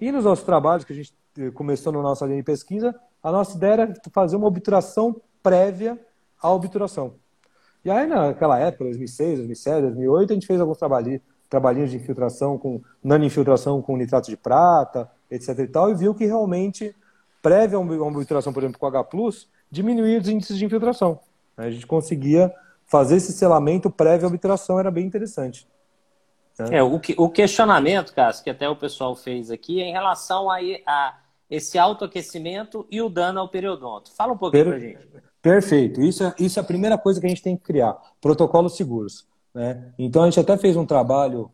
S2: E nos nossos trabalhos, que a gente começou na nossa linha de pesquisa, a nossa ideia era fazer uma obturação prévia à obturação. E aí, naquela época, 2006, 2007, 2008, a gente fez alguns trabalhinhos de infiltração, com nano-infiltração com nitrato de prata, etc e tal, e viu que realmente, prévia a uma obturação, por exemplo, com H+, diminuía os índices de infiltração. A gente conseguia fazer esse selamento prévio à obturação, era bem interessante.
S1: Né? É, o, que, o questionamento, Cássio, que até o pessoal fez aqui, é em relação a, a esse autoaquecimento e o dano ao periodonto. Fala um pouquinho per... pra gente.
S2: Perfeito. Isso é, isso é a primeira coisa que a gente tem que criar. Protocolos seguros. Né? Então a gente até fez um trabalho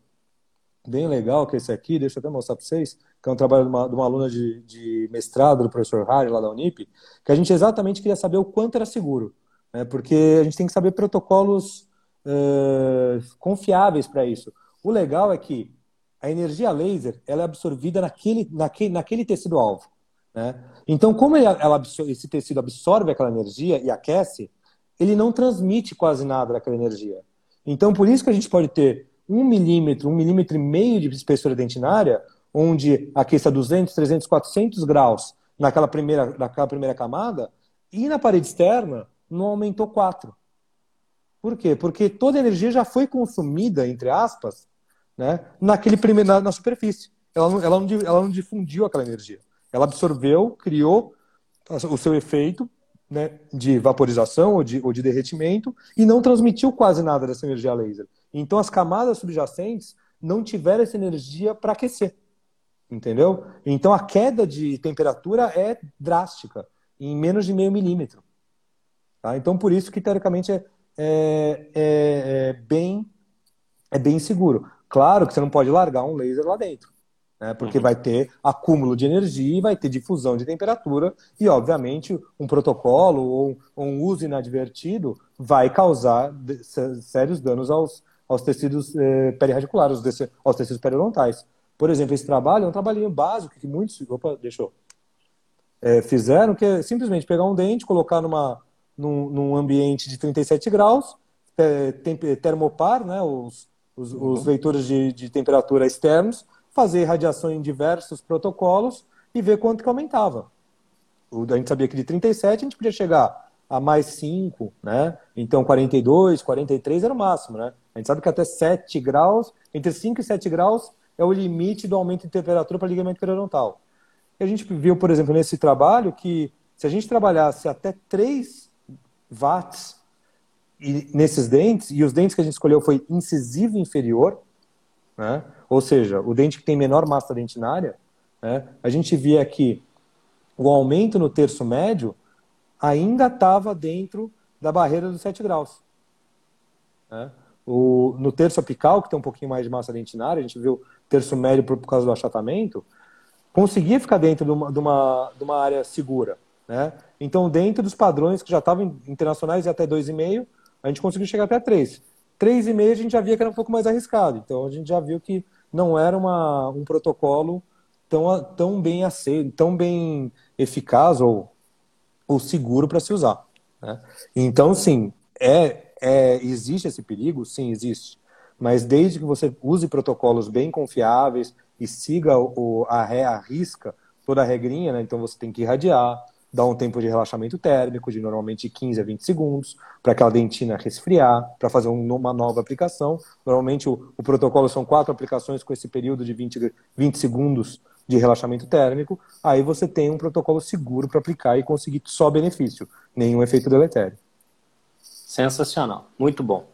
S2: bem legal, que é esse aqui, deixa eu até mostrar para vocês, que é um trabalho de uma, de uma aluna de, de, mestrado do professor Harry, lá da Unip, que a gente exatamente queria saber o quanto era seguro. Né? Porque a gente tem que saber protocolos uh, confiáveis para isso. O legal é que a energia laser ela é absorvida naquele, naquele, naquele tecido-alvo. Né? Então, como ele, ela, esse tecido absorve aquela energia e aquece, ele não transmite quase nada daquela energia. Então, por isso que a gente pode ter um milímetro, um milímetro e meio de espessura dentinária, onde aqueça 200, 300, 400 graus naquela primeira, naquela primeira camada, e na parede externa não aumentou 4. Por quê? Porque toda a energia já foi consumida, entre aspas, né, naquele primeiro, na, na superfície. Ela não, ela, não, ela não difundiu aquela energia. Ela absorveu, criou o seu efeito né, de vaporização ou de, ou de derretimento e não transmitiu quase nada dessa energia laser. Então as camadas subjacentes não tiveram essa energia para aquecer. Entendeu? Então a queda de temperatura é drástica, em menos de meio milímetro. Tá? Então por isso que teoricamente é, é, é, é, bem, é bem seguro. Claro que você não pode largar um laser lá dentro né? porque uhum. vai ter acúmulo de energia, vai ter difusão de temperatura e, obviamente, um protocolo ou, um uso inadvertido vai causar sérios danos aos, aos tecidos eh, perirradiculares, aos tecidos periodontais. Por exemplo, esse trabalho é um trabalhinho básico que muitos opa, deixou, é, fizeram, que é simplesmente pegar um dente, colocar numa, num, num ambiente de 37 graus, é, termopar, né, os, os, uhum. os veitores de, de temperatura externos, fazer radiação em diversos protocolos e ver quanto que aumentava. A gente sabia que de 37 a gente podia chegar a mais 5, né? Então 42, 43 era o máximo, né? A gente sabe que até 7 graus, entre 5 e 7 graus é o limite do aumento de temperatura para ligamento periodontal. E a gente viu, por exemplo, nesse trabalho que se a gente trabalhasse até 3 watts e, nesses dentes, e os dentes que a gente escolheu foi incisivo inferior, né? ou seja, o dente que tem menor massa dentinária, né? a gente via que o aumento no terço médio ainda estava dentro da barreira dos 7 graus. Né? O, no terço apical, que tem um pouquinho mais de massa dentinária, a gente viu terço médio por, por causa do achatamento, conseguia ficar dentro de uma, de uma, de uma área segura. Né? Então, dentro dos padrões que já estavam internacionais e até 2,5, a gente conseguiu chegar até 3. 3,5 a gente já via que era um pouco mais arriscado. Então, a gente já viu que não era uma, um protocolo tão, tão bem aceito, tão bem eficaz ou, ou seguro para se usar. Né? Então, sim, é, é, existe esse perigo? Sim, existe. Mas desde que você use protocolos bem confiáveis e siga o, a, a risca, toda a regrinha, né? então você tem que irradiar, dá um tempo de relaxamento térmico de normalmente 15 a 20 segundos, para aquela dentina resfriar, para fazer uma nova aplicação. Normalmente o, o, protocolo são quatro aplicações com esse período de 20, 20 segundos de relaxamento térmico. Aí você tem um protocolo seguro para aplicar e conseguir só benefício, nenhum efeito deletério.
S1: Sensacional, muito bom.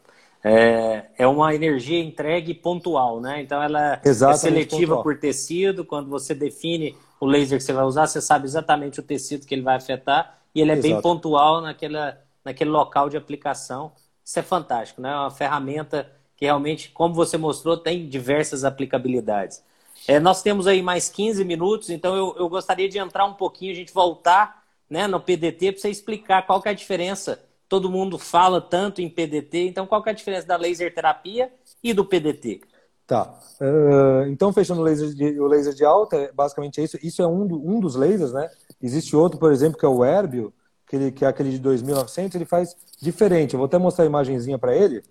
S1: É, é uma energia entregue pontual, né? Então ela é Exatamente é seletiva pontual. por tecido. Quando você define o laser que você vai usar, você sabe exatamente o tecido que ele vai afetar e ele é Exato. bem pontual naquela, naquele local de aplicação. Isso é fantástico, né? É uma ferramenta que realmente, como você mostrou, tem diversas aplicabilidades. É, nós temos aí mais 15 minutos, então eu, eu gostaria de entrar um pouquinho, a gente voltar né, no PDT para você explicar qual que é a diferença. Todo mundo fala tanto em PDT, então qual é a diferença da laser terapia e do PDT?
S2: Tá. Uh, então, fechando o laser, de, o laser de alta, basicamente é isso. Isso é um, do, um dos lasers, né? Existe outro, por exemplo, que é o Herbio, que, ele, que é aquele de 2900, ele faz diferente. Eu vou até mostrar a imagenzinha para ele,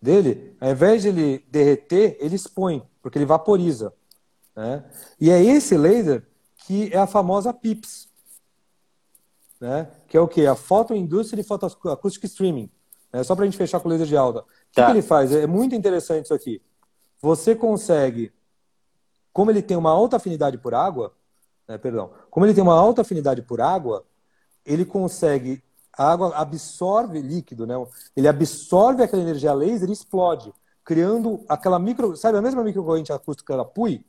S2: dele. Ao invés de ele derreter, ele expõe, porque ele vaporiza. Né? E é esse laser que é a famosa PIPS, né? que é o que? A Photo Industry Acoustic Streaming. Né? Só para a gente fechar com o laser de alta. O tá. que, que ele faz? É muito interessante isso aqui você consegue, como ele tem uma alta afinidade por água, né, perdão, como ele tem uma alta afinidade por água, ele consegue, a água absorve líquido, né? Ele absorve aquela energia laser e explode, criando aquela micro, sabe a mesma microcorrente acústica da PUI?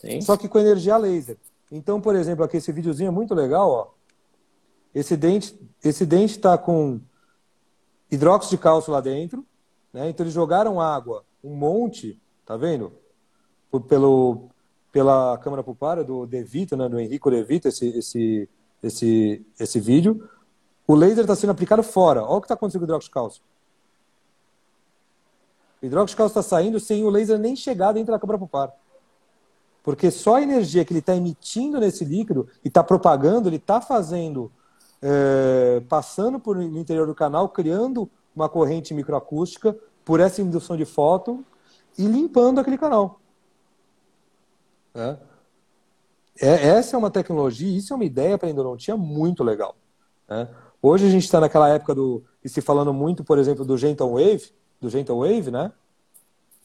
S2: Sim. Só que com energia laser. Então, por exemplo, aqui esse videozinho é muito legal, ó. Esse dente, esse dente está com hidróxido de cálcio lá dentro, né? Então eles jogaram água, um monte, Tá vendo? Por, pelo, pela câmera pulpária do De Vito, né, do Henrico De Vito, esse, esse, esse, esse vídeo. O laser está sendo aplicado fora. Olha o que está acontecendo com o hidróxido de cálcio. O hidróxido de cálcio está saindo sem o laser nem chegar dentro da câmara pulpar. Porque só a energia que ele está emitindo nesse líquido e está propagando, ele está fazendo, é, passando por no interior do canal, criando uma corrente microacústica por essa indução de fóton e limpando aquele canal. Né? é, essa é uma tecnologia, isso é uma ideia para a endodontia muito legal. Né? Hoje a gente está naquela época do. E se falando muito, por exemplo, do Gentle Wave, do Gentle Wave, né?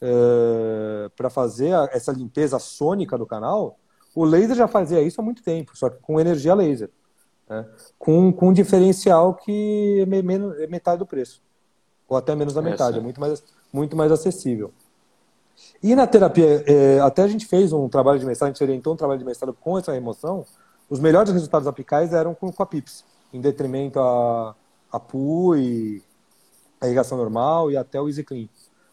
S2: É, para fazer a, essa limpeza sônica do canal, o laser já fazia isso há muito tempo, só que com energia laser. Né? Com, com um diferencial que é, é metade do preço. Ou até menos da metade, é muito mais, muito mais acessível. E na terapia, é, até a gente fez um trabalho de mestrado, a gente orientou um trabalho de mestrado com essa remoção, os melhores resultados aplicais eram com, com a PIPS, em detrimento a, a PU e a irrigação normal e até o EasyClean.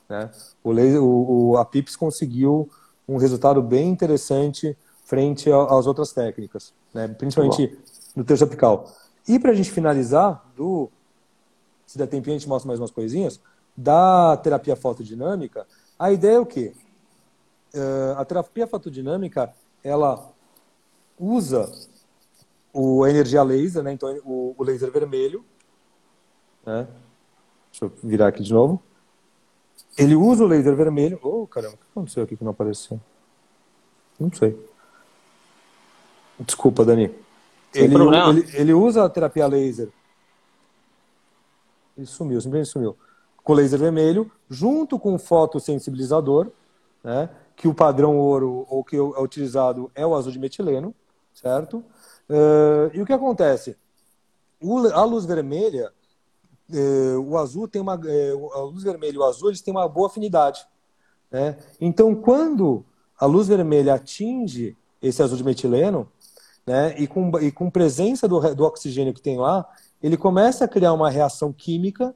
S2: Né? O, o, o, a PIPS conseguiu um resultado bem interessante frente às outras técnicas, né? principalmente no terço apical. E para a gente finalizar, do, se der tempinho a gente mostra mais umas coisinhas, da terapia fotodinâmica, a ideia é o quê? Uh, a terapia fotodinâmica, ela usa o, a energia laser, né? então o, o laser vermelho, né? deixa eu virar aqui de novo, ele usa o laser vermelho, oh caramba, o que aconteceu aqui que não apareceu? Não sei. Desculpa, Dani. Ele, ele, ele, usa a terapia laser. Ele sumiu, simplesmente sumiu. Com laser vermelho, junto com o fotossensibilizador, né, que o padrão ouro ou que é utilizado é o azul de metileno, certo? Uh, e o que acontece? O, a luz vermelha, uh, o azul tem uma, uh, a luz vermelha e o azul eles têm uma boa afinidade, né? Então, quando a luz vermelha atinge esse azul de metileno, né, e com, e com presença do, do oxigênio que tem lá, ele começa a criar uma reação química,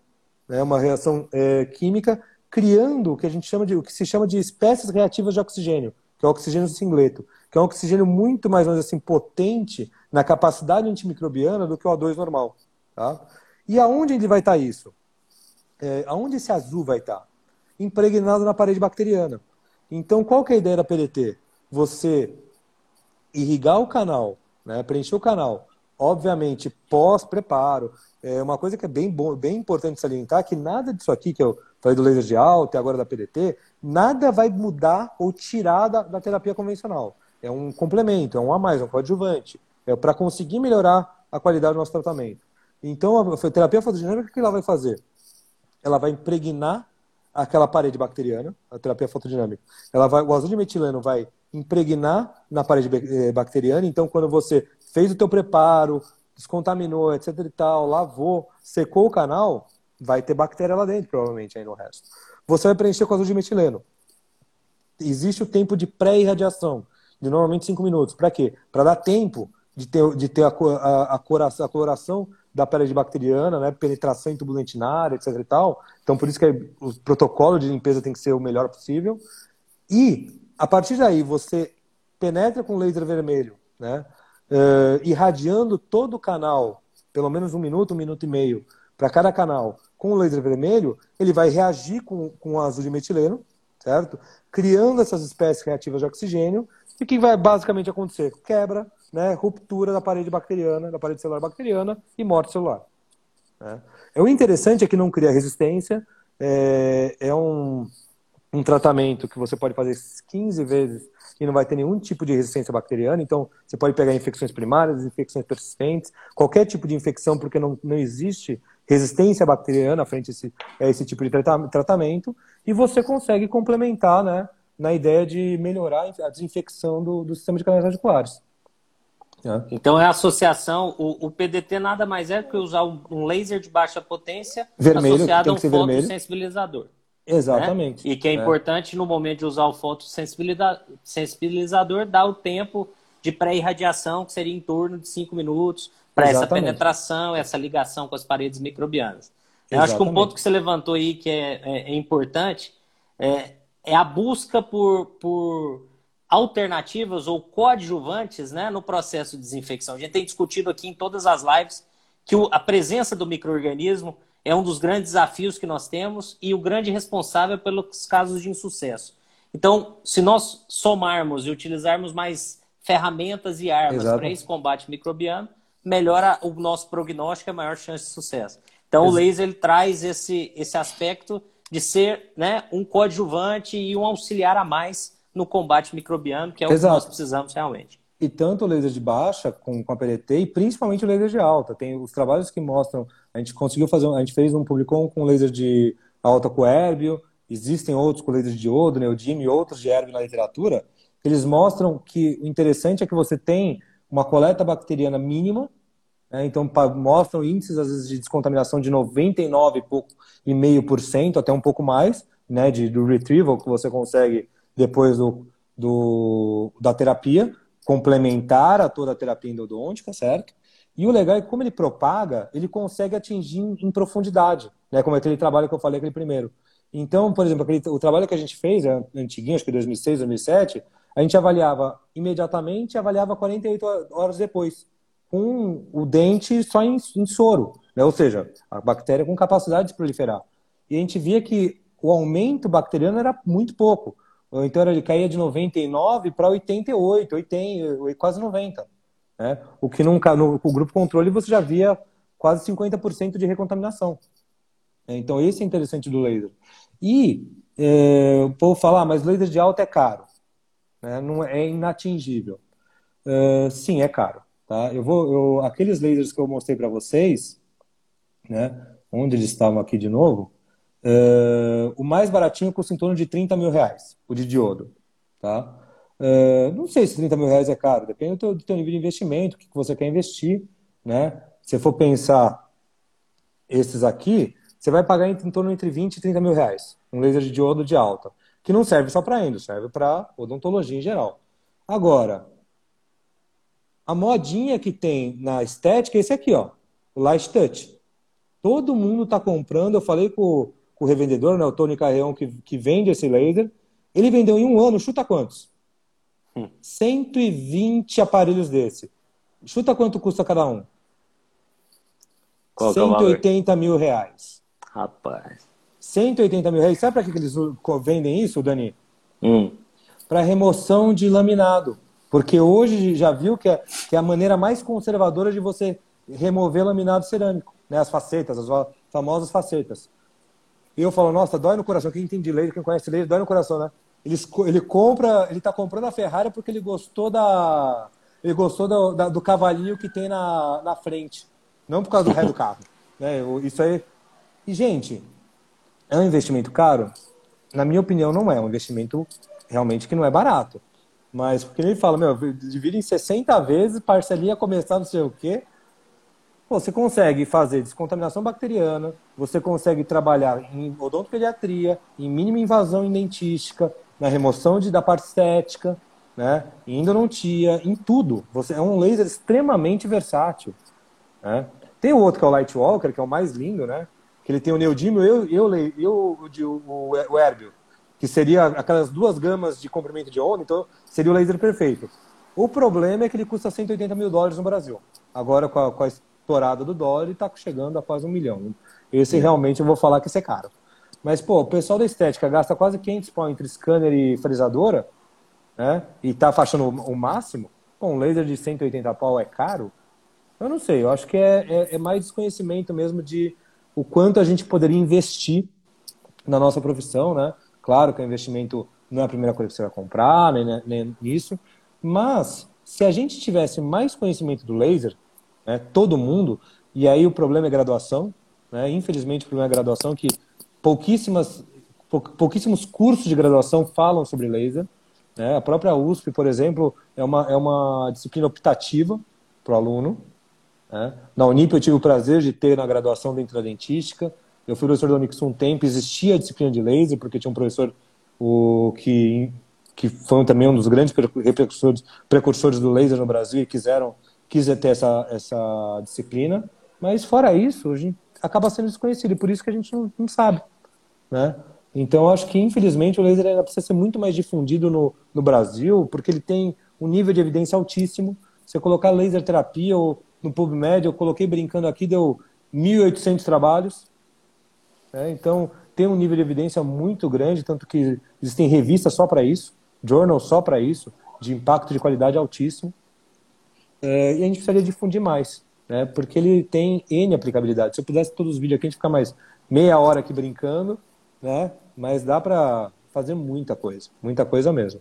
S2: né, uma reação é, química, criando o que a gente chama de o que se chama de espécies reativas de oxigênio, que é o oxigênio singleto, que é um oxigênio muito mais assim potente na capacidade antimicrobiana do que o O2 normal, tá? E aonde ele vai estar isso? É, aonde esse azul vai estar? Impregnado na parede bacteriana. Então, qual que é a ideia da PDT? Você irrigar o canal, né, preencher o canal, obviamente pós-preparo. É uma coisa que é bem, bom, bem importante salientar que nada disso aqui que eu falei do laser de alta e agora da PDT, nada vai mudar ou tirar da, da terapia convencional. É um complemento, é um a mais, é um coadjuvante. É para conseguir melhorar a qualidade do nosso tratamento. Então, a terapia fotodinâmica, o que ela vai fazer? Ela vai impregnar aquela parede bacteriana, a terapia fotodinâmica. Ela vai, o azul de metileno vai impregnar na parede eh, bacteriana. Então, quando você fez o teu preparo, descontaminou, etc e tal, lavou, secou o canal, vai ter bactéria lá dentro, provavelmente, aí no resto. Você vai preencher com azul de metileno. Existe o tempo de pré-irradiação, de normalmente 5 minutos. Para quê? Para dar tempo de ter, de ter a, a, a, coloração, a coloração da parede bacteriana, né, penetração em lentinário, etc e tal. Então, por isso que o protocolo de limpeza tem que ser o melhor possível. E a partir daí, você penetra com laser vermelho, né? Uh, irradiando todo o canal, pelo menos um minuto, um minuto e meio, para cada canal, com o laser vermelho, ele vai reagir com, com o azul de metileno, certo? Criando essas espécies reativas de oxigênio. E o que vai basicamente acontecer? Quebra, né? ruptura da parede bacteriana, da parede celular bacteriana e morte celular. Né? É, o interessante é que não cria resistência, é, é um, um tratamento que você pode fazer 15 vezes e não vai ter nenhum tipo de resistência bacteriana. Então, você pode pegar infecções primárias, infecções persistentes, qualquer tipo de infecção, porque não, não existe resistência bacteriana frente a esse, a esse tipo de tratamento. E você consegue complementar né, na ideia de melhorar a desinfecção do, do sistema de canais radiculares.
S1: É. Então é a associação, o, o, PDT nada mais é que usar um laser de baixa potência
S2: vermelho,
S1: associado a um fotossensibilizador.
S2: Exatamente.
S1: Né? E que é, é, importante no momento de usar o fotossensibilizador dar o tempo de pré-irradiação, que seria em torno de 5 minutos, para essa penetração, essa ligação com as paredes microbianas. Eu acho que um ponto que você levantou aí que é, é, é importante é, é, a busca por, por alternativas ou coadjuvantes né, no processo de desinfecção. A gente tem discutido aqui em todas as lives que o, a presença do microorganismo é um dos grandes desafios que nós temos e o grande responsável pelos casos de insucesso. Então, se nós somarmos e utilizarmos mais ferramentas e armas para esse combate microbiano, melhora o nosso prognóstico e a maior chance de sucesso. Então, Exato. o laser ele traz esse, esse aspecto de ser né, um coadjuvante e um auxiliar a mais no combate microbiano, que é o Exato. que nós precisamos realmente.
S2: e tanto o laser de baixa com, com a PLT e principalmente o laser de alta. Tem os trabalhos que mostram, a gente conseguiu fazer, a gente fez um publicou com laser de alta com Herbio, existem outros com laser de diodo, neodímio e outros de Herbio na literatura, eles mostram que o interessante é que você tem uma coleta bacteriana mínima, né, então mostram índices às vezes de descontaminação de 99 e pouco e meio por cento, até um pouco mais, né, de, do retrieval que você consegue depois do, do da terapia, complementar a toda a terapia endodôntica, certo? E o legal é que, como ele propaga, ele consegue atingir em profundidade, né? Como aquele trabalho que eu falei aquele primeiro. Então, por exemplo, aquele, o trabalho que a gente fez, é antiguinho, acho que 2006, 2007, a gente avaliava imediatamente e avaliava 48 horas depois, com o dente só em, em soro, né? ou seja, a bactéria com capacidade de proliferar. E a gente via que o aumento bacteriano era muito pouco. Então ele caía de 99 para 88, 80, quase 90. Né? O que nunca, no, no grupo controle você já via quase 50% de recontaminação. Então esse é interessante do laser. E é, o povo fala, ah, mas laser de alta é caro. Né? Não é, é inatingível. É, sim, é caro. Tá? Eu vou, eu, aqueles lasers que eu mostrei para vocês, né? onde eles estavam aqui de novo, Uh, o mais baratinho custa em torno de 30 mil reais, o de diodo. Tá? Uh, não sei se 30 mil reais é caro, depende do teu, do teu nível de investimento, o que você quer investir. Né? Se for pensar esses aqui, você vai pagar em, em torno entre 20 e 30 mil reais. Um laser de diodo de alta. Que não serve só para endo, serve para odontologia em geral. Agora, a modinha que tem na estética é esse aqui, ó, o Light Touch. Todo mundo está comprando. Eu falei com o revendedor, né, o Tony Carreão, que, que vende esse laser. Ele vendeu em um ano, chuta quantos? Hum. 120 aparelhos desse. Chuta quanto custa cada um? Qual 180 é mil reais.
S1: Rapaz.
S2: 180 mil reais. Sabe para que eles vendem isso, Dani?
S1: Hum.
S2: Para remoção de laminado. Porque hoje já viu que é, que é a maneira mais conservadora de você remover laminado cerâmico. Né? As facetas, as famosas facetas. E eu falo, nossa, dói no coração. Quem entende laser, quem conhece laser, dói no coração, né? Ele, ele compra, ele tá comprando a Ferrari porque ele gostou da. Ele gostou do, da, do cavalinho que tem na, na frente. Não por causa do ré do carro. Né? Isso aí. E, gente, é um investimento caro? Na minha opinião, não é. É um investimento realmente que não é barato. Mas porque ele fala, meu, divide em 60 vezes, parcelinha começar não sei o quê. Você consegue fazer descontaminação bacteriana, você consegue trabalhar em odontopediatria, em mínima invasão em dentística, na remoção de, da parte estética, né? em endodontia, em tudo. Você é um laser extremamente versátil. Né? Tem o outro que é o Lightwalker, que é o mais lindo, né? Que ele tem o neodímio e eu, eu, eu, o, o Herbio, que seria aquelas duas gamas de comprimento de onda, então seria o laser perfeito. O problema é que ele custa 180 mil dólares no Brasil. Agora, com a, com a estourada do dólar e está chegando a quase um milhão. Esse realmente eu vou falar que esse é caro. Mas, pô, o pessoal da estética gasta quase 500 pau entre scanner e frisadora, né? E tá fachando o máximo. Pô, um laser de 180 pau é caro? Eu não sei, eu acho que é, é, é mais desconhecimento mesmo de o quanto a gente poderia investir na nossa profissão, né? Claro que o investimento não é a primeira coisa que você vai comprar, nem, nem nisso, mas se a gente tivesse mais conhecimento do laser, né, todo mundo, e aí o problema é graduação, né, infelizmente o problema é graduação, que pouquíssimas, pou, pouquíssimos cursos de graduação falam sobre laser, né, a própria USP, por exemplo, é uma, é uma disciplina optativa para o aluno, né, na Unip eu tive o prazer de ter na graduação dentro da dentística, eu fui professor da Unix um tempo, existia a disciplina de laser, porque tinha um professor o, que, que foi também um dos grandes precursores, precursores do laser no Brasil e quiseram quis ter essa, essa disciplina, mas fora isso, a gente acaba sendo desconhecido, e por isso que a gente não, não sabe, né? Então, acho que, infelizmente, o laser ainda precisa ser muito mais difundido no, no Brasil, porque ele tem um nível de evidência altíssimo. Se eu colocar laser terapia ou no PubMed, eu coloquei brincando aqui, deu 1.800 trabalhos. Né? Então, tem um nível de evidência muito grande, tanto que existem revistas só para isso, journals só para isso, de impacto de qualidade altíssimo. É, e a gente precisaria difundir mais, né? Porque ele tem N aplicabilidade. Se eu pudesse todos os vídeos aqui, a gente ficar mais meia hora aqui brincando, né? Mas dá para fazer muita coisa, muita coisa mesmo.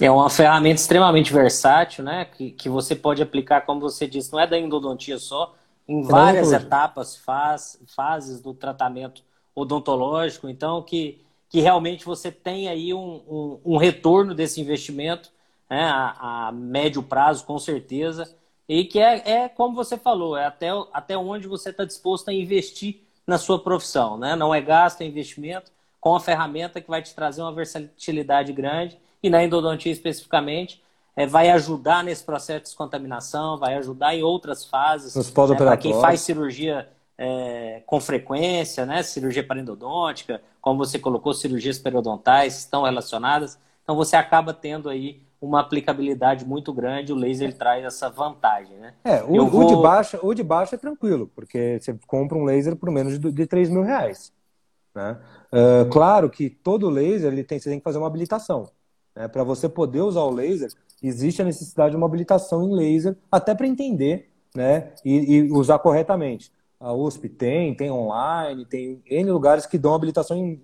S1: É uma ferramenta extremamente versátil, né? Que, que você pode aplicar, como você disse, não é da endodontia só, em várias etapas, faz, fases do tratamento odontológico. Então, que, que realmente você tem aí um, um, um retorno desse investimento né, a, a, médio prazo, com certeza. E que é, é como você falou, é até, até onde você está disposto a investir na sua profissão. Né? Não é gasto, é investimento com a ferramenta que vai te trazer uma versatilidade grande e na endodontia especificamente, é, vai ajudar nesse processo de descontaminação, vai ajudar em outras fases. Né, para quem faz cirurgia é, com frequência, né, cirurgia parendodôntica, como você colocou, cirurgias periodontais estão relacionadas. Então você acaba tendo aí uma aplicabilidade muito grande, o laser traz essa vantagem, né?
S2: É, o, vou... o, de baixo, o de baixo é tranquilo, porque você compra um laser por menos de, de 3 mil reais. Né? Uh, claro que todo laser ele tem, você tem que fazer uma habilitação. Né? Para você poder usar o laser, existe a necessidade de uma habilitação em laser, até para entender né? E, e, usar corretamente. A USP tem, tem online, tem N lugares que dão habilitação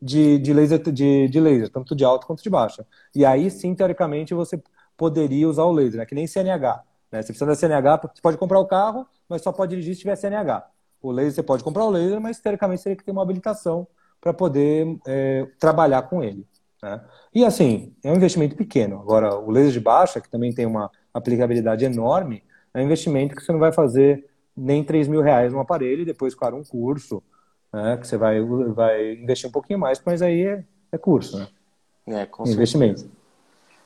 S2: de, de, laser, de, de laser, tanto de alta quanto de baixa. E aí sim, teoricamente, você poderia usar o laser, né? que nem CNH. Né? Você precisa da CNH, você pode comprar o carro, mas só pode dirigir se tiver CNH. O laser, você pode comprar o laser, mas teoricamente teria que ter uma habilitação para poder é, trabalhar com ele. Né? E assim, é um investimento pequeno. Agora, o laser de baixa, que também tem uma aplicabilidade enorme, é um investimento que você não vai fazer nem 3 mil reais no aparelho e depois, claro, um curso, né? que você vai, vai investir um pouquinho mais, mas aí é, é curso, né?
S1: É, com investimento.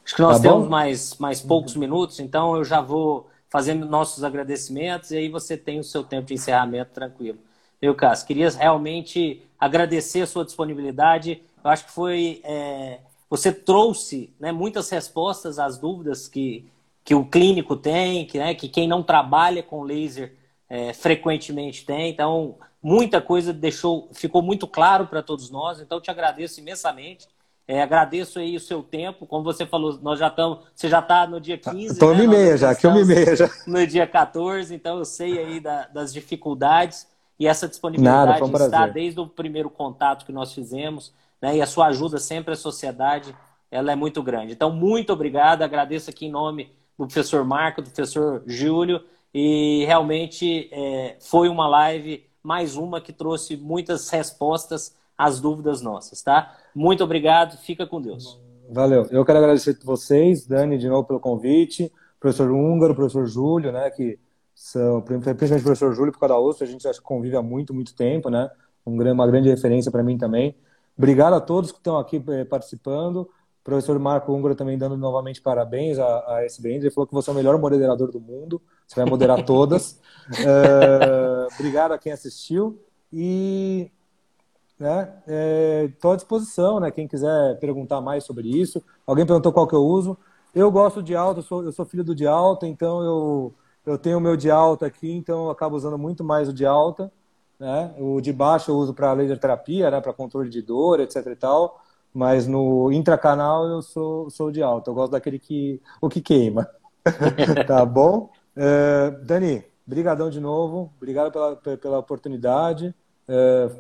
S1: Acho que nós tá temos mais, mais poucos minutos, então eu já vou fazendo nossos agradecimentos e aí você tem o seu tempo de encerramento tranquilo. Viu, Cássio? Queria realmente agradecer a sua disponibilidade. Eu acho que foi. É, você trouxe né, muitas respostas às dúvidas que, que o clínico tem, que, né, que quem não trabalha com laser é, frequentemente tem. Então, muita coisa deixou, ficou muito claro para todos nós. Então, te agradeço imensamente. É, agradeço aí o seu tempo. Como você falou, nós já estamos. Você já está no dia 15.
S2: Estou né? meia já, que eu me meia já.
S1: No dia 14, então eu sei aí da, das dificuldades e essa disponibilidade Nada, um está desde o primeiro contato que nós fizemos né? E a sua ajuda sempre à sociedade, ela é muito grande. Então, muito obrigado. Agradeço aqui em nome do professor Marco, do professor Júlio. E realmente é, foi uma live, mais uma, que trouxe muitas respostas às dúvidas nossas, tá? Muito obrigado. Fica com Deus.
S2: Valeu. Eu quero agradecer a vocês, Dani, de novo pelo convite, professor Húngaro, professor Júlio, né, que são, principalmente o professor Júlio, por causa da USP, a gente já convive há muito, muito tempo, né? uma grande referência para mim também. Obrigado a todos que estão aqui eh, participando. Professor Marco Ungro também dando novamente parabéns a, a SBN. Ele falou que você é o melhor moderador do mundo. Você vai moderar todas. uh, obrigado a quem assistiu. E estou né, é, à disposição, né? Quem quiser perguntar mais sobre isso. Alguém perguntou qual que eu uso. Eu gosto de alta, eu sou, eu sou filho do de alta, então eu, eu tenho o meu de alta aqui, então eu acabo usando muito mais o de alta. Né? O de baixo eu uso para laser terapia, né? para controle de dor, etc e tal. Mas no intracanal eu sou, sou de alta. Eu gosto daquele que o que queima. tá bom? É, Dani, brigadão de novo. Obrigado pela, pela oportunidade. É,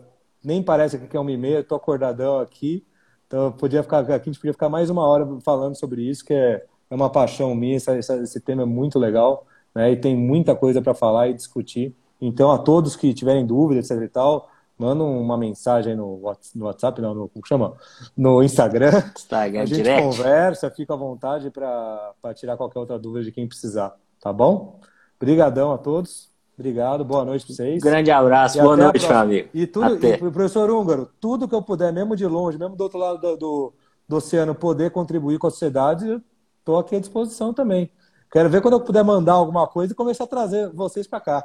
S2: nem parece que é uma e meia, estou acordadão aqui. Então podia ficar, aqui a gente podia ficar mais uma hora falando sobre isso, que é, é uma paixão minha. Essa, esse tema é muito legal, né? E tem muita coisa para falar e discutir. Então, a todos que tiverem dúvidas, etc e tal, manda uma mensagem no WhatsApp, não, no, como chama? No Instagram. Instagram a gente direct. conversa, fica à vontade para tirar qualquer outra dúvida de quem precisar, tá bom? Obrigadão a todos. Obrigado, boa noite para vocês.
S1: Grande abraço, e boa noite, meu amigo.
S2: E tudo, e, professor Húngaro, tudo que eu puder, mesmo de longe, mesmo do outro lado do, do, do oceano, poder contribuir com a sociedade, estou aqui à disposição também. Quero ver quando eu puder mandar alguma coisa e começar a trazer vocês para cá.